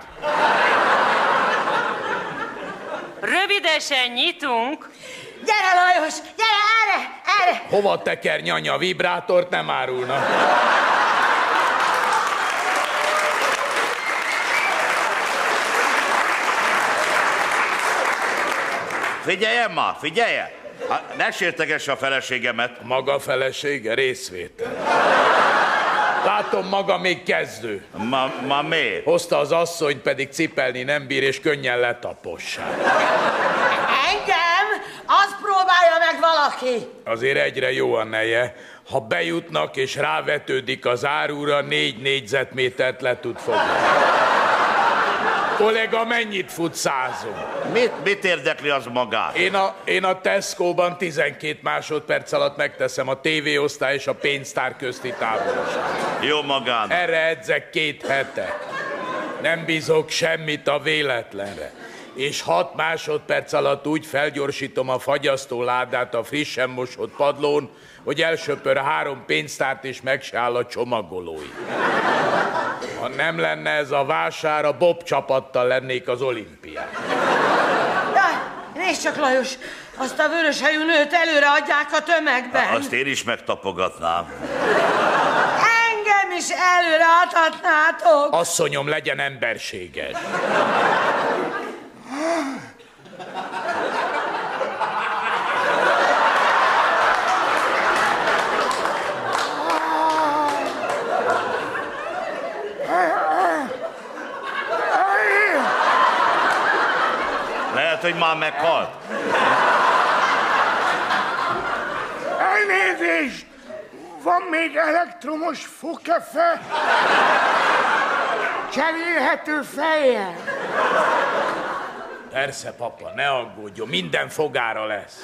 Rövidesen nyitunk. Gyere, Lajos, gyere, erre, erre! Hova teker nyanya, vibrátort nem árulna. Figyeljen már, figyeljen! Hát, ne sértegesse a feleségemet. Maga felesége részvétel. Látom, maga még kezdő. Ma, ma miért? Hozta az asszonyt, pedig cipelni nem bír, és könnyen letapossák. Engem? Azt próbálja meg valaki. Azért egyre jó a neje. Ha bejutnak és rávetődik az árúra, négy négyzetmétert le tud fogni. Kollega, mennyit fut százon? Mit, mit érdekli az magát? Én a, én a Tesco-ban 12 másodperc alatt megteszem a tévéosztály és a pénztár közti távolságot. Jó magán. Erre edzek két hete. Nem bízok semmit a véletlenre. És hat másodperc alatt úgy felgyorsítom a fagyasztó ládát a frissen mosott padlón, hogy elsöpör három pénztárt és meg se áll a csomagolói. Ha nem lenne ez a vásár, a Bob csapattal lennék az olimpián. Jaj, nézd csak, Lajos, azt a vörös hajú nőt előre adják a tömegben. Azt én is megtapogatnám. Engem is előre adhatnátok. Asszonyom, legyen emberséges. Lehet, hogy már meghalt. Elnézést! Van még elektromos fokefe? Cserélhető fejjel? Persze, papa, ne aggódjon, minden fogára lesz.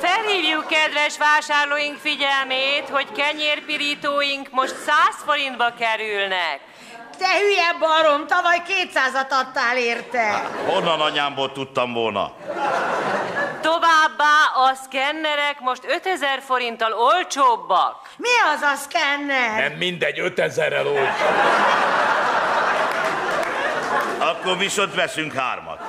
Felhívjuk kedves vásárlóink figyelmét, hogy kenyérpirítóink most 100 forintba kerülnek. Te hülye barom, tavaly 200-at adtál érte. Honnan anyámból tudtam volna? Továbbá a szkennerek most 5000 forinttal olcsóbbak. Mi az a szkenner? Nem mindegy, 5000-rel olcsó. Akkor viszont veszünk hármat.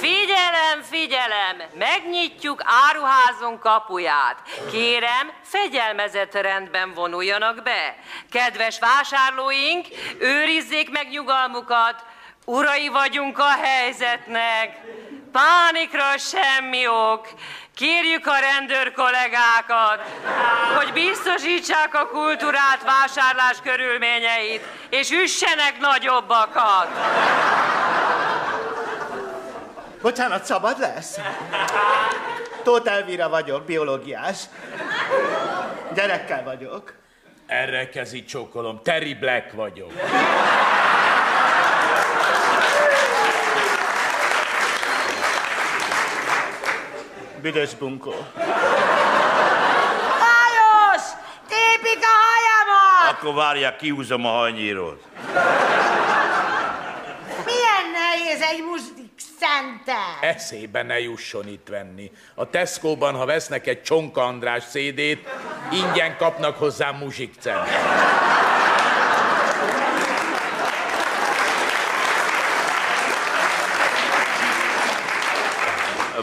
Figyelem, figyelem! Megnyitjuk áruházunk kapuját. Kérem, fegyelmezett rendben vonuljanak be. Kedves vásárlóink, őrizzék meg nyugalmukat. Urai vagyunk a helyzetnek. Pánikra semmi ok. Kérjük a rendőr kollégákat, hogy biztosítsák a kultúrát vásárlás körülményeit, és üssenek nagyobbakat. Bocsánat, szabad lesz? Tóth Elvira vagyok, biológiás. Gyerekkel vagyok. Erre kezi csókolom, Terry Black vagyok. Büdös bunkó. Lajos! Tépik a hajamat! Akkor várják, kihúzom a hajnyírót. Milyen nehéz egy muzsik szente? Eszébe ne jusson itt venni. A Tesco-ban, ha vesznek egy Csonka András CD-t, ingyen kapnak hozzá muzsikcent.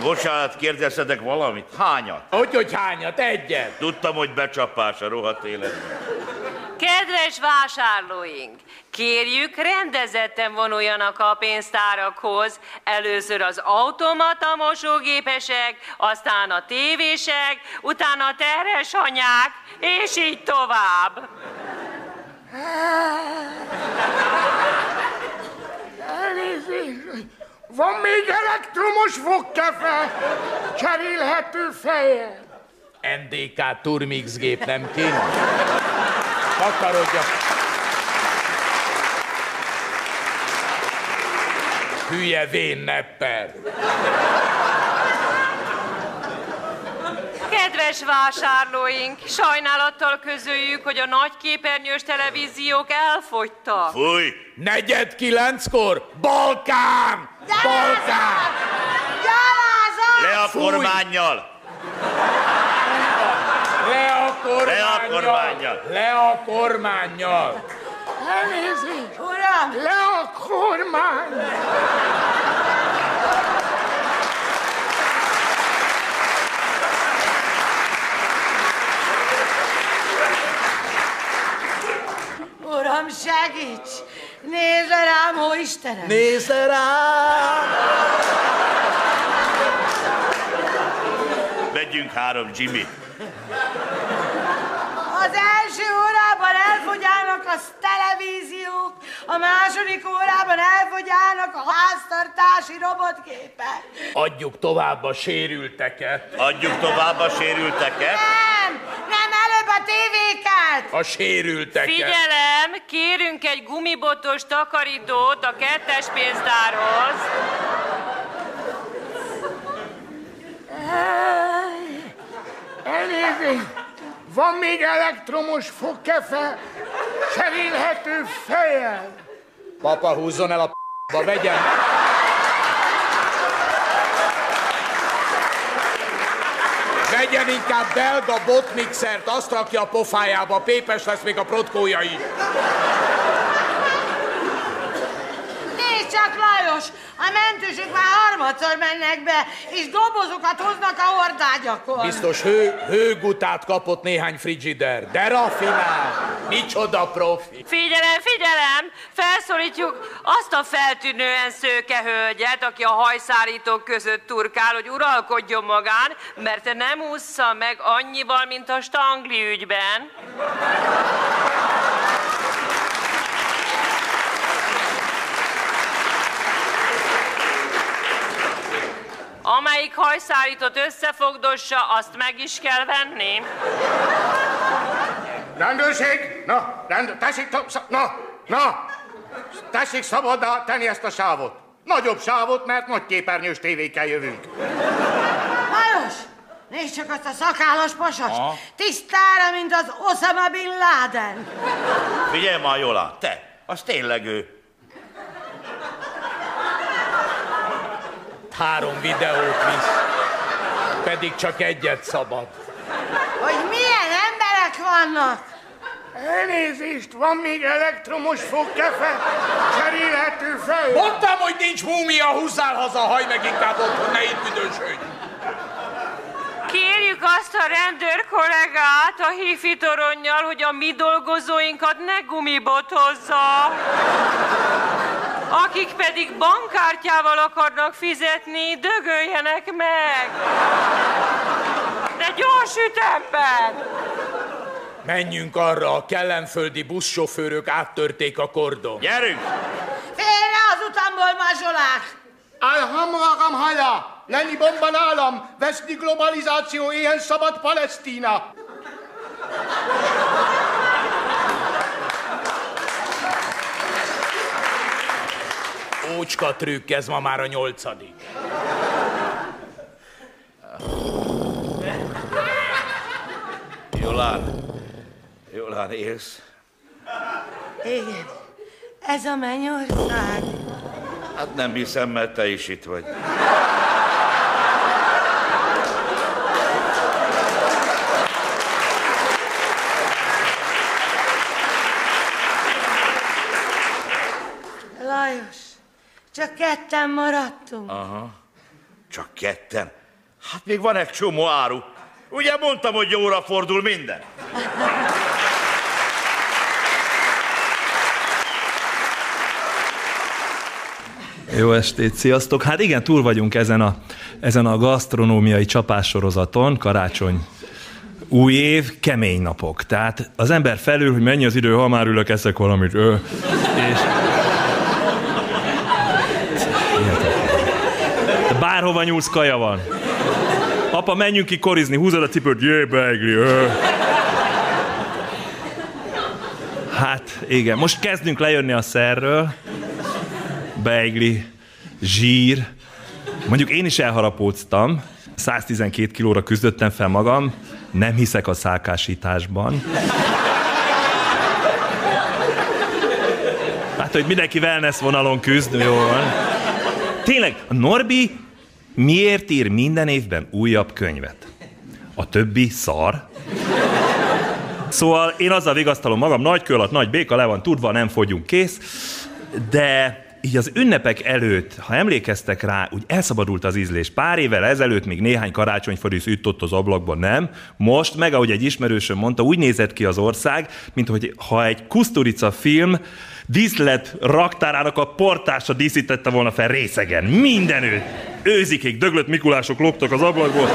Bocsánat, kérdezhetek valamit? Hányat? Hogy, hogy hányat? Egyet. Tudtam, hogy becsapás a rohadt életben. Kedves vásárlóink, kérjük rendezetten vonuljanak a pénztárakhoz. Először az automata mosógépesek, aztán a tévések, utána a terhes anyák, és így tovább. Elnézést. Van még elektromos fogkefe? Cserélhető feje. NDK Turmix gép nem kéne? Takarodja. Hülye vén nepper. Kedves vásárlóink, sajnálattal közöljük, hogy a nagyképernyős televíziók elfogytak. Fúj! Negyed kilenckor? Balkán! Balkán! Gyalázat! Le a kormányjal! Le a kormányjal! Le a kormányjal! Le a kormányjal! Elnézést. Uram! Le a kormány. Uram, segíts! Nézd le rám, ó Istenem! Nézze rám! Megyünk három, Jimmy. Az első órában elfogyának a televíziók, a második órában elfogyának a háztartási robotgépek. Adjuk tovább a sérülteket. Adjuk tovább a sérülteket. Nem, nem előbb a tévéket. A sérülteket. Figyelem, kérünk egy gumibotos takarítót a kettes pénztárhoz. Elnézést. Van még elektromos fogkefe? Cserélhető fejjel. Papa húzzon el a p***ba, vegyen. Vegyen inkább belga botmixert, azt rakja a pofájába, pépes lesz még a protkója is. Nézd csak, Lajos, a mentősök már harmadszor mennek be, és dobozokat hoznak a hordágyakon. Biztos hő, hőgutát kapott néhány frigider, de rafinál, micsoda profi. Figyelem, figyelem! Felszólítjuk azt a feltűnően szőke hölgyet, aki a hajszárítók között turkál, hogy uralkodjon magán, mert nem ússza meg annyival, mint a stangli ügyben. Amelyik hajszárítót összefogdossa, azt meg is kell venni. Rendőrség! Na, rendőr, tessék, na, na! Tessék szabaddá tenni ezt a sávot. Nagyobb sávot, mert nagy képernyős tévékkel jövünk. Lajos, nézd csak azt a szakállas pasas. Aha. Tisztára, mint az Osama Bin Laden. Figyelj már, Jola, te, az tényleg ő. Három videót visz, pedig csak egyet szabad. Hogy milyen emberek vannak. Elnézést, van még elektromos fogkefe? Cserélhető fejjel. Mondtam, hogy nincs múmia, húzzál haza, haj meg inkább otthon, ne itt büdösödj. Kérjük azt a rendőr kollégát a hifi toronnyal, hogy a mi dolgozóinkat ne gumibotozza. Akik pedig bankkártyával akarnak fizetni, dögöljenek meg. De gyors ütemben! Menjünk arra, a kellenföldi buszsofőrök áttörték a kordon. Gyerünk! Félre az utamból, mazsolák! Alhamragam halla! Lenni bomban állam! Veszni globalizáció, ilyen szabad Palesztina! Ócska trükk, ez ma már a nyolcadik. Jolán, Jolán, élsz? Igen. Ez a mennyország. Hát nem hiszem, mert te is itt vagy. Lajos, csak ketten maradtunk. Aha. Csak ketten? Hát még van egy csomó áru. Ugye mondtam, hogy jóra fordul minden? Jó estét, sziasztok! Hát igen, túl vagyunk ezen a, ezen a gasztronómiai csapássorozaton, karácsony új év, kemény napok. Tehát az ember felül, hogy mennyi az idő, ha már ülök, eszek valamit. Ö, és... bárhova nyúlsz, kaja van. Apa, menjünk ki korizni, húzod a cipőt, jé, beigli. Hát, igen, most kezdünk lejönni a szerről. Beigli, zsír. Mondjuk én is elharapóztam. 112 kilóra küzdöttem fel magam. Nem hiszek a szálkásításban. Hát, hogy mindenki wellness vonalon küzd, jó van. Tényleg, a Norbi miért ír minden évben újabb könyvet? A többi szar? Szóval én azzal vigasztalom magam, nagy kő alatt, nagy béka, le van tudva, nem fogyunk, kész. De így az ünnepek előtt, ha emlékeztek rá, úgy elszabadult az ízlés. Pár évvel ezelőtt még néhány karácsonyfarisz ütött az ablakban, nem? Most, meg ahogy egy ismerősöm mondta, úgy nézett ki az ország, mint hogy ha egy Kusturica film díszlet raktárának a portása díszítette volna fel részegen. Mindenütt. Őzikék, döglött Mikulások loptak az ablakból.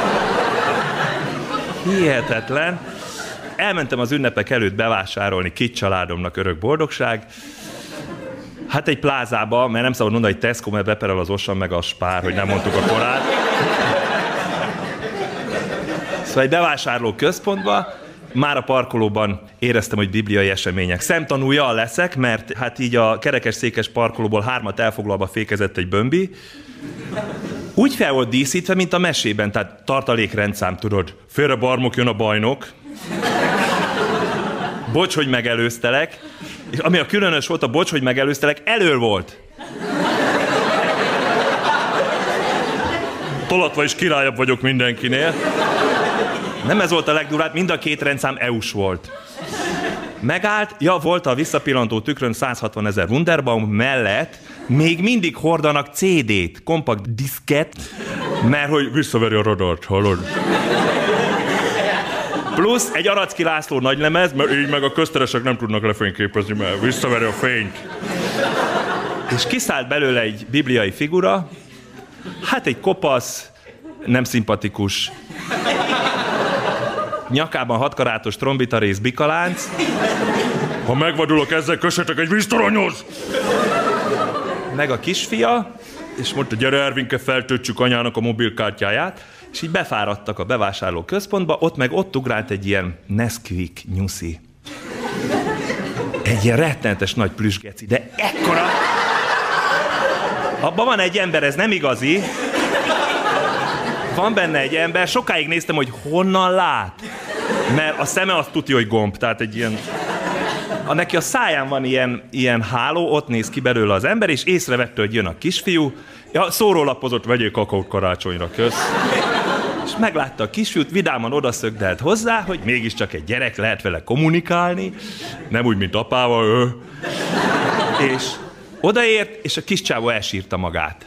Hihetetlen. Elmentem az ünnepek előtt bevásárolni kit családomnak örök boldogság. Hát egy plázába, mert nem szabad mondani, hogy Tesco, mert beperel az Osan meg a Spár, hogy nem mondtuk a korát. Szóval egy bevásárló központba, már a parkolóban éreztem, hogy bibliai események. Szemtanúja leszek, mert hát így a kerekes székes parkolóból hármat elfoglalva fékezett egy bömbi. Úgy fel volt díszítve, mint a mesében, tehát tartalékrendszám, tudod. Félre barmok jön a bajnok. Bocs, hogy megelőztelek. És ami a különös volt, a bocs, hogy megelőztelek, elől volt. Tolatva is királyabb vagyok mindenkinél. Nem ez volt a legdurább, mind a két rendszám EU-s volt. Megállt, ja, volt a visszapillantó tükrön 160 ezer Wunderbaum mellett, még mindig hordanak CD-t, kompakt diszket, mert hogy visszaveri a radart, hallod? Plusz egy Aracki László nagylemez, mert így meg a közteresek nem tudnak lefényképezni, mert visszaveri a fényt. És kiszállt belőle egy bibliai figura, hát egy kopasz, nem szimpatikus, nyakában hatkarátos trombitarész bikalánc. Ha megvadulok ezzel, kössetek egy víztoronyhoz! Meg a kisfia, és mondta, gyere Ervinke, feltöltsük anyának a mobilkártyáját, és így befáradtak a bevásárló központba, ott meg ott ugrált egy ilyen Nesquik nyuszi. Egy ilyen rettenetes nagy plüsgeci, de ekkora... Abban van egy ember, ez nem igazi. Van benne egy ember, sokáig néztem, hogy honnan lát. Mert a szeme azt tudja, hogy gomb, tehát egy ilyen... A neki a száján van ilyen, ilyen háló, ott néz ki belőle az ember, és észrevette, hogy jön a kisfiú. Ja, szórólapozott, vegyél kakaót karácsonyra, kösz. És meglátta a kisfiút, vidáman odaszögdelt hozzá, hogy mégiscsak egy gyerek, lehet vele kommunikálni, nem úgy, mint apával, ő. És odaért, és a kis csávó elsírta magát.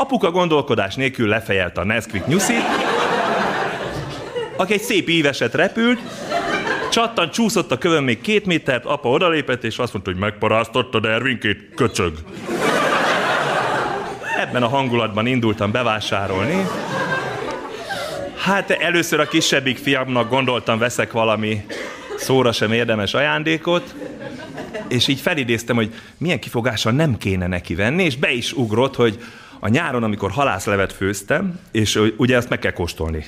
Apuka gondolkodás nélkül lefejelte a Nesquik nyuszit, aki egy szép íveset repült, csattan csúszott a kövön még két métert, apa odalépett, és azt mondta, hogy megparáztattad Ervinkét, köcsög. Ebben a hangulatban indultam bevásárolni. Hát először a kisebbik fiamnak gondoltam, veszek valami szóra sem érdemes ajándékot, és így felidéztem, hogy milyen kifogással nem kéne neki venni, és be is ugrott, hogy a nyáron, amikor halászlevet főztem, és ugye ezt meg kell kóstolni.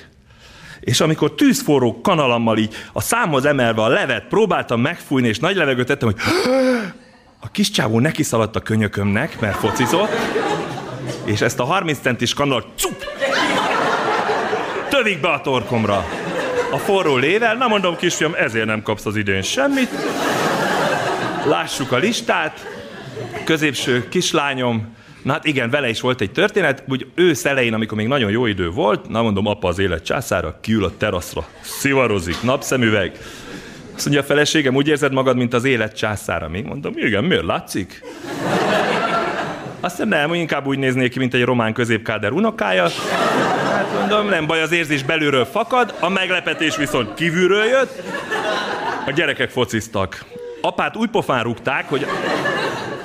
És amikor tűzforró kanalammal így a számhoz emelve a levet próbáltam megfújni, és nagy levegőt tettem, hogy a kis csávó neki szaladt a könyökömnek, mert focizott, és ezt a 30 centis kanalat cup, tövik be a torkomra. A forró lével, na mondom kisfiam, ezért nem kapsz az idén semmit. Lássuk a listát. Középső kislányom, Na hát igen, vele is volt egy történet, úgy ősz elején, amikor még nagyon jó idő volt, na mondom, apa az élet császára, kiül a teraszra, szivarozik, napszemüveg. Azt mondja a feleségem, úgy érzed magad, mint az élet császára. Még mondom, igen, miért látszik? Aztán nem, inkább úgy néznék ki, mint egy román középkáder unokája. Hát mondom, nem baj, az érzés belülről fakad, a meglepetés viszont kívülről jött. A gyerekek fociztak. Apát úgy pofán rúgták, hogy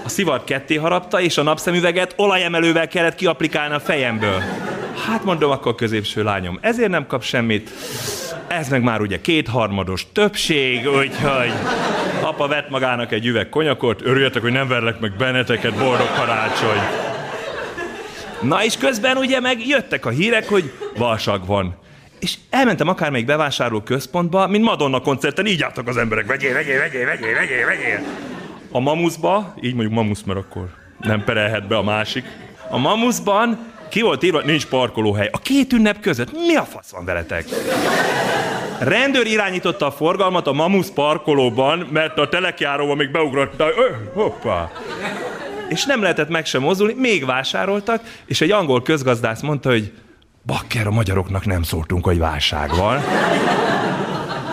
a szivart ketté harapta, és a napszemüveget olajemelővel kellett kiaplikálni a fejemből. Hát mondom, akkor középső lányom, ezért nem kap semmit. Ez meg már ugye kétharmados többség, úgyhogy apa vett magának egy üveg konyakot, örüljetek, hogy nem verlek meg benneteket, boldog karácsony. Na és közben ugye meg jöttek a hírek, hogy valsag van. És elmentem akármelyik bevásárló központba, mint Madonna koncerten, így álltak az emberek, vegyél, vegyél, vegyél, vegyél, vegyél, vegyél. A mamuszba, így mondjuk mamusz, mert akkor nem perelhet be a másik. A mamuszban ki volt írva, nincs parkolóhely. A két ünnep között mi a fasz van veletek? Rendőr irányította a forgalmat a Mamusz parkolóban, mert a telekjáróban még beugrotta, ö, hoppá. És nem lehetett meg sem mozdulni, még vásároltak, és egy angol közgazdász mondta, hogy bakker, a magyaroknak nem szóltunk, hogy válság van.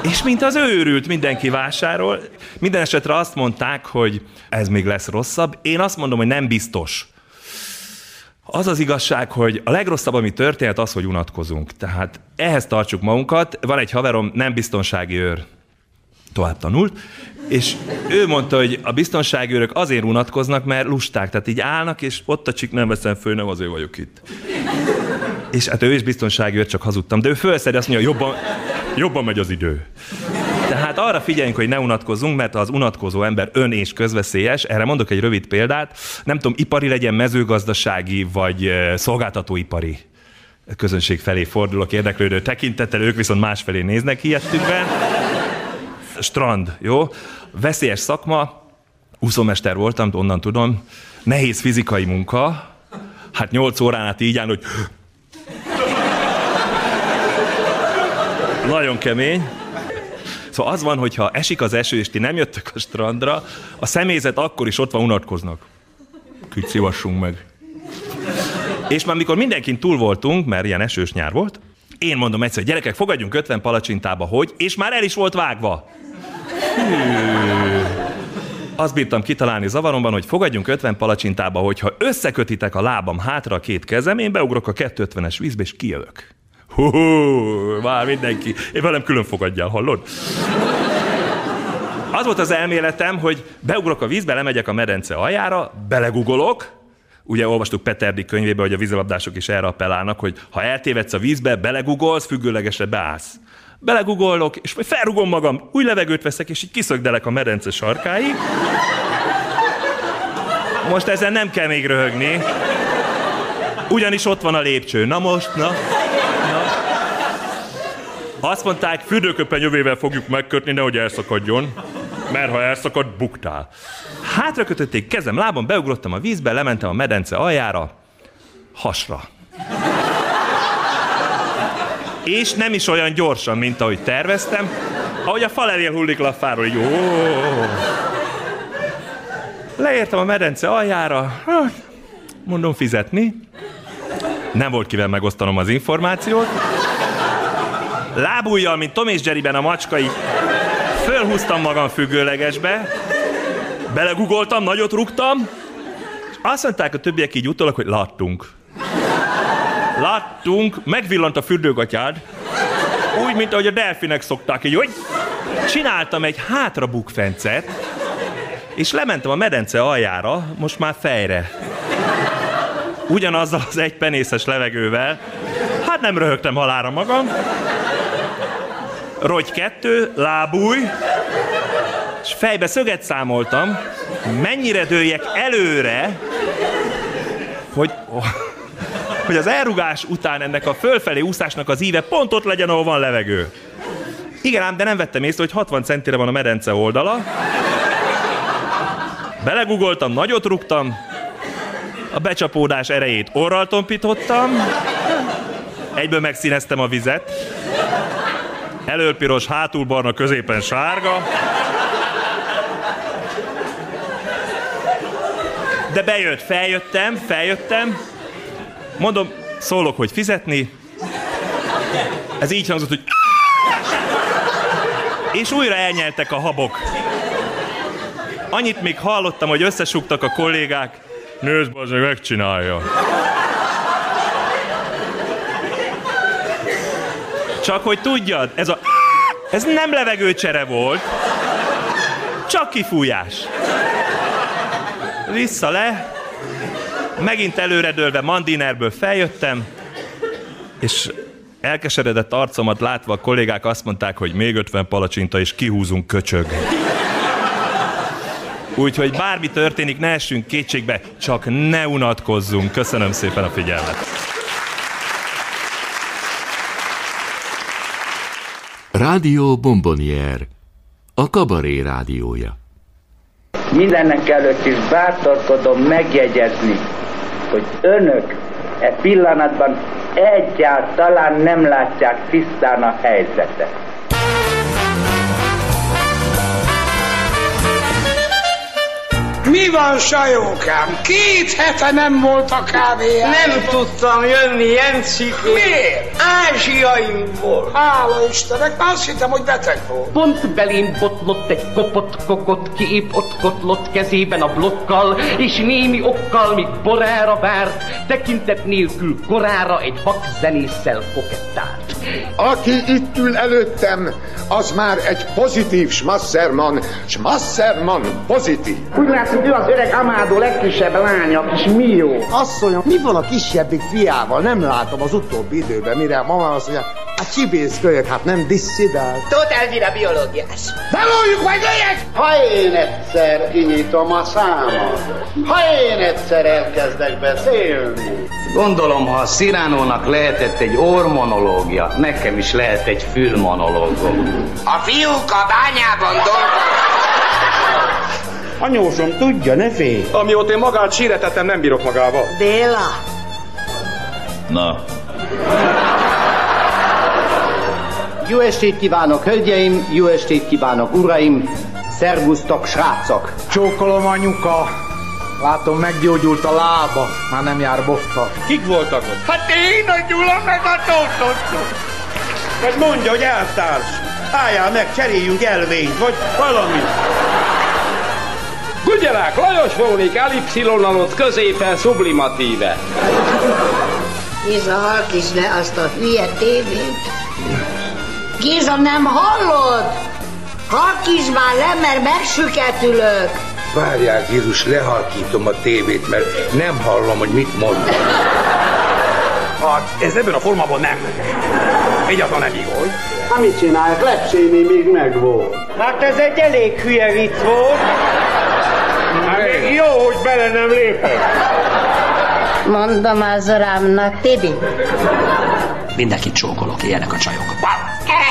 És mint az őrült, mindenki vásárol. Minden esetre azt mondták, hogy ez még lesz rosszabb. Én azt mondom, hogy nem biztos. Az az igazság, hogy a legrosszabb, ami történt, az, hogy unatkozunk. Tehát ehhez tartsuk magunkat. Van egy haverom, nem biztonsági őr, tovább tanult, és ő mondta, hogy a biztonsági őrök azért unatkoznak, mert lusták, tehát így állnak, és ott a csik nem veszem föl, nem azért vagyok itt. És hát ő is biztonsági őr, csak hazudtam, de ő fölszedi, azt mondja, jobban, jobban megy az idő. Tehát arra figyeljünk, hogy ne unatkozzunk, mert az unatkozó ember ön és közveszélyes. Erre mondok egy rövid példát. Nem tudom, ipari legyen, mezőgazdasági vagy szolgáltatóipari közönség felé fordulok érdeklődő tekintettel, ők viszont másfelé néznek hihettükben. Strand, jó? Veszélyes szakma, úszómester voltam, onnan tudom. Nehéz fizikai munka. Hát nyolc órán át így áll, hogy Nagyon kemény. Szóval az van, hogy ha esik az eső, és ti nem jöttök a strandra, a személyzet akkor is ott van, unatkoznak. Kicsit szívassunk meg. És már mikor mindenkin túl voltunk, mert ilyen esős nyár volt, én mondom egyszer, gyerekek, fogadjunk 50 palacsintába, hogy, és már el is volt vágva. Hű. Azt bírtam kitalálni zavaromban, hogy fogadjunk 50 palacsintába, hogyha összekötitek a lábam hátra a két kezem, én beugrok a 250-es vízbe, és kijövök. Hú, már mindenki. Én velem külön fogadjál, hallod? Az volt az elméletem, hogy beugrok a vízbe, lemegyek a medence aljára, belegugolok, Ugye olvastuk Peterdi könyvébe, hogy a vízilabdások is erre appellálnak, hogy ha eltévedsz a vízbe, belegugolsz, függőlegesre beállsz. Belegugolok, és majd felrugom magam, új levegőt veszek, és így kiszögdelek a medence sarkáig. Most ezen nem kell még röhögni. Ugyanis ott van a lépcső. Na most, na. Azt mondták, fürdőköpenyövével fogjuk megkötni, nehogy elszakadjon. Mert ha elszakad, buktál. Hátra kötötték kezem, lábam, beugrottam a vízbe, lementem a medence aljára, hasra. És nem is olyan gyorsan, mint ahogy terveztem, ahogy a falevél hullik le a fáról, jó. Leértem a medence aljára, hát, mondom fizetni. Nem volt kivel megosztanom az információt. Lábújjal, mint Tom és Jerryben a macskai, fölhúztam magam függőlegesbe, belegugoltam, nagyot rúgtam, és azt mondták a többiek így utólag, hogy láttunk. Láttunk, megvillant a fürdőgatyád, úgy, mint ahogy a delfinek szokták, így, hogy csináltam egy hátrabukfencet, és lementem a medence aljára, most már fejre. Ugyanazzal az egy penészes levegővel, hát nem röhögtem halára magam, rogy kettő, lábúj, és fejbe szöget számoltam, mennyire dőljek előre, hogy, hogy az elrugás után ennek a fölfelé úszásnak az íve pont ott legyen, ahol van levegő. Igen ám, de nem vettem észre, hogy 60 centire van a medence oldala. Belegugoltam, nagyot rúgtam, a becsapódás erejét orral tompítottam, egyből megszíneztem a vizet, elől piros, hátul barna, középen sárga. De bejött, feljöttem, feljöttem. Mondom, szólok, hogy fizetni. Ez így hangzott, hogy... És újra elnyeltek a habok. Annyit még hallottam, hogy összesugtak a kollégák. Nézd, az meg megcsinálja. Csak hogy tudjad, ez a... Ez nem levegőcsere volt, csak kifújás. Vissza le, megint előredőlve mandinerből feljöttem, és elkeseredett arcomat látva a kollégák azt mondták, hogy még 50 palacsinta és kihúzunk köcsög. Úgyhogy bármi történik, ne essünk kétségbe, csak ne unatkozzunk. Köszönöm szépen a figyelmet. Rádió Bombonier, a kabaré rádiója. Mindennek előtt is bátorkodom megjegyezni, hogy önök e pillanatban egyáltalán nem látják tisztán a helyzetet. Mi van, sajókám? Két hete nem volt a kávé. Nem tudtam jönni, Jencikém. Miért? Ázsiaim volt. Hála Istennek, már azt hittem, hogy beteg volt. Pont belém botlott egy kopott kokot, kiép ott kotlott kezében a blokkal, és némi okkal, míg borára várt, tekintet nélkül korára egy vak zenésszel kokettált. Aki itt ül előttem, az már egy pozitív Schmasserman. Schmasserman pozitív. Úgy látszik, ő az öreg Amádó legkisebb lánya, kis Mio. Asszonyom, mi van a kisebbik fiával? Nem látom az utóbbi időben, mire a mama azt mondja, hát csibészkölyök, hát nem disszidál. Tóth Elvira biológiás. Beloljuk meg legyek! Ha én egyszer kinyitom a számat, ha én egyszer elkezdek beszélni, Gondolom, ha a Sziránónak lehetett egy ormonológia, nekem is lehet egy fülmonológom. A fiúk a bányában dolgoznak. Anyósom, tudja, ne félj. Amióta én magát síretettem, nem bírok magával. Béla, Na, Jó estét kívánok, hölgyeim, jó estét kívánok, uraim, szervusztok, srácok. Csókolom anyuka. Látom, meggyógyult a lába, már nem jár botta. Kik voltak ott? Hát én a Gyula meg a Tóth Vagy mondja, hogy eltárs. Álljál meg, cseréljünk elvényt, vagy valami. Gugyelák, Lajos Vónik, ellipszilonnalot középen sublimatíve. Géza, halkítsd le azt a hülye tévét. Géza, nem hallod? Halkítsd már le, mert megsüketülök. Várják, Jézus, lehalkítom a tévét, mert nem hallom, hogy mit mond. Hát ez ebben a formában nem. Egyáltalán nem igaz. Hát mit csinálják? Lepséné még megvolt. Hát ez egy elég hülye vicc volt. Hát még jó, hogy bele nem lépek. Mondom az urámnak, Tibi. Mindenkit csókolok, ilyenek a csajok.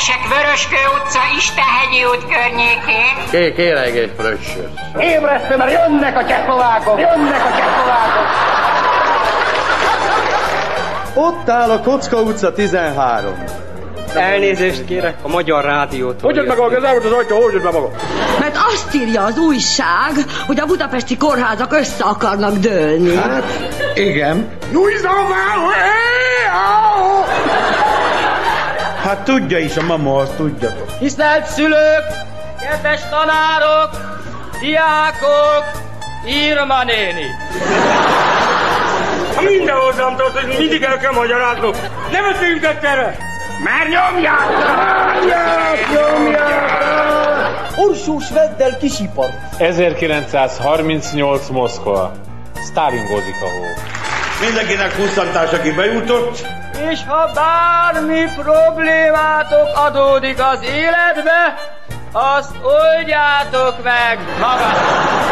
Keresek Vöröskő utca, Istenhegyi út környékén. Ké, kérek egy fröccsöt. Ébresztő, mert jönnek a csehkovákok, jönnek a csehkovákok. Ott áll a Kocka utca 13. Elnézést kérek a Magyar Rádiótól. Hogyan meg a kezelmet az ajtó, hogyan be maga? Mert azt írja az újság, hogy a budapesti kórházak össze akarnak dőlni. Hát, igen. Hát tudja is a mama, azt tudjatok. Tisztelt szülők, kedves tanárok, diákok, Irma néni. Ha minden hozzám tart, hogy mindig el kell magyaráznunk. Nem ötünk erre. Már nyomják! Nyomják, nyomják! Orsós veddel kisipar. 1938 Moszkva. Sztálingozik a hó. Mindenkinek pusztantás, aki bejutott. És ha bármi problémátok adódik az életbe, azt oldjátok meg magatok.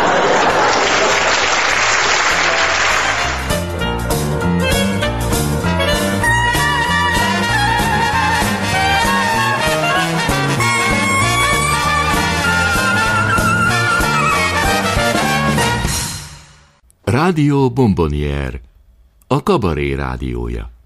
Rádió Bombonier, a kabaré rádiója.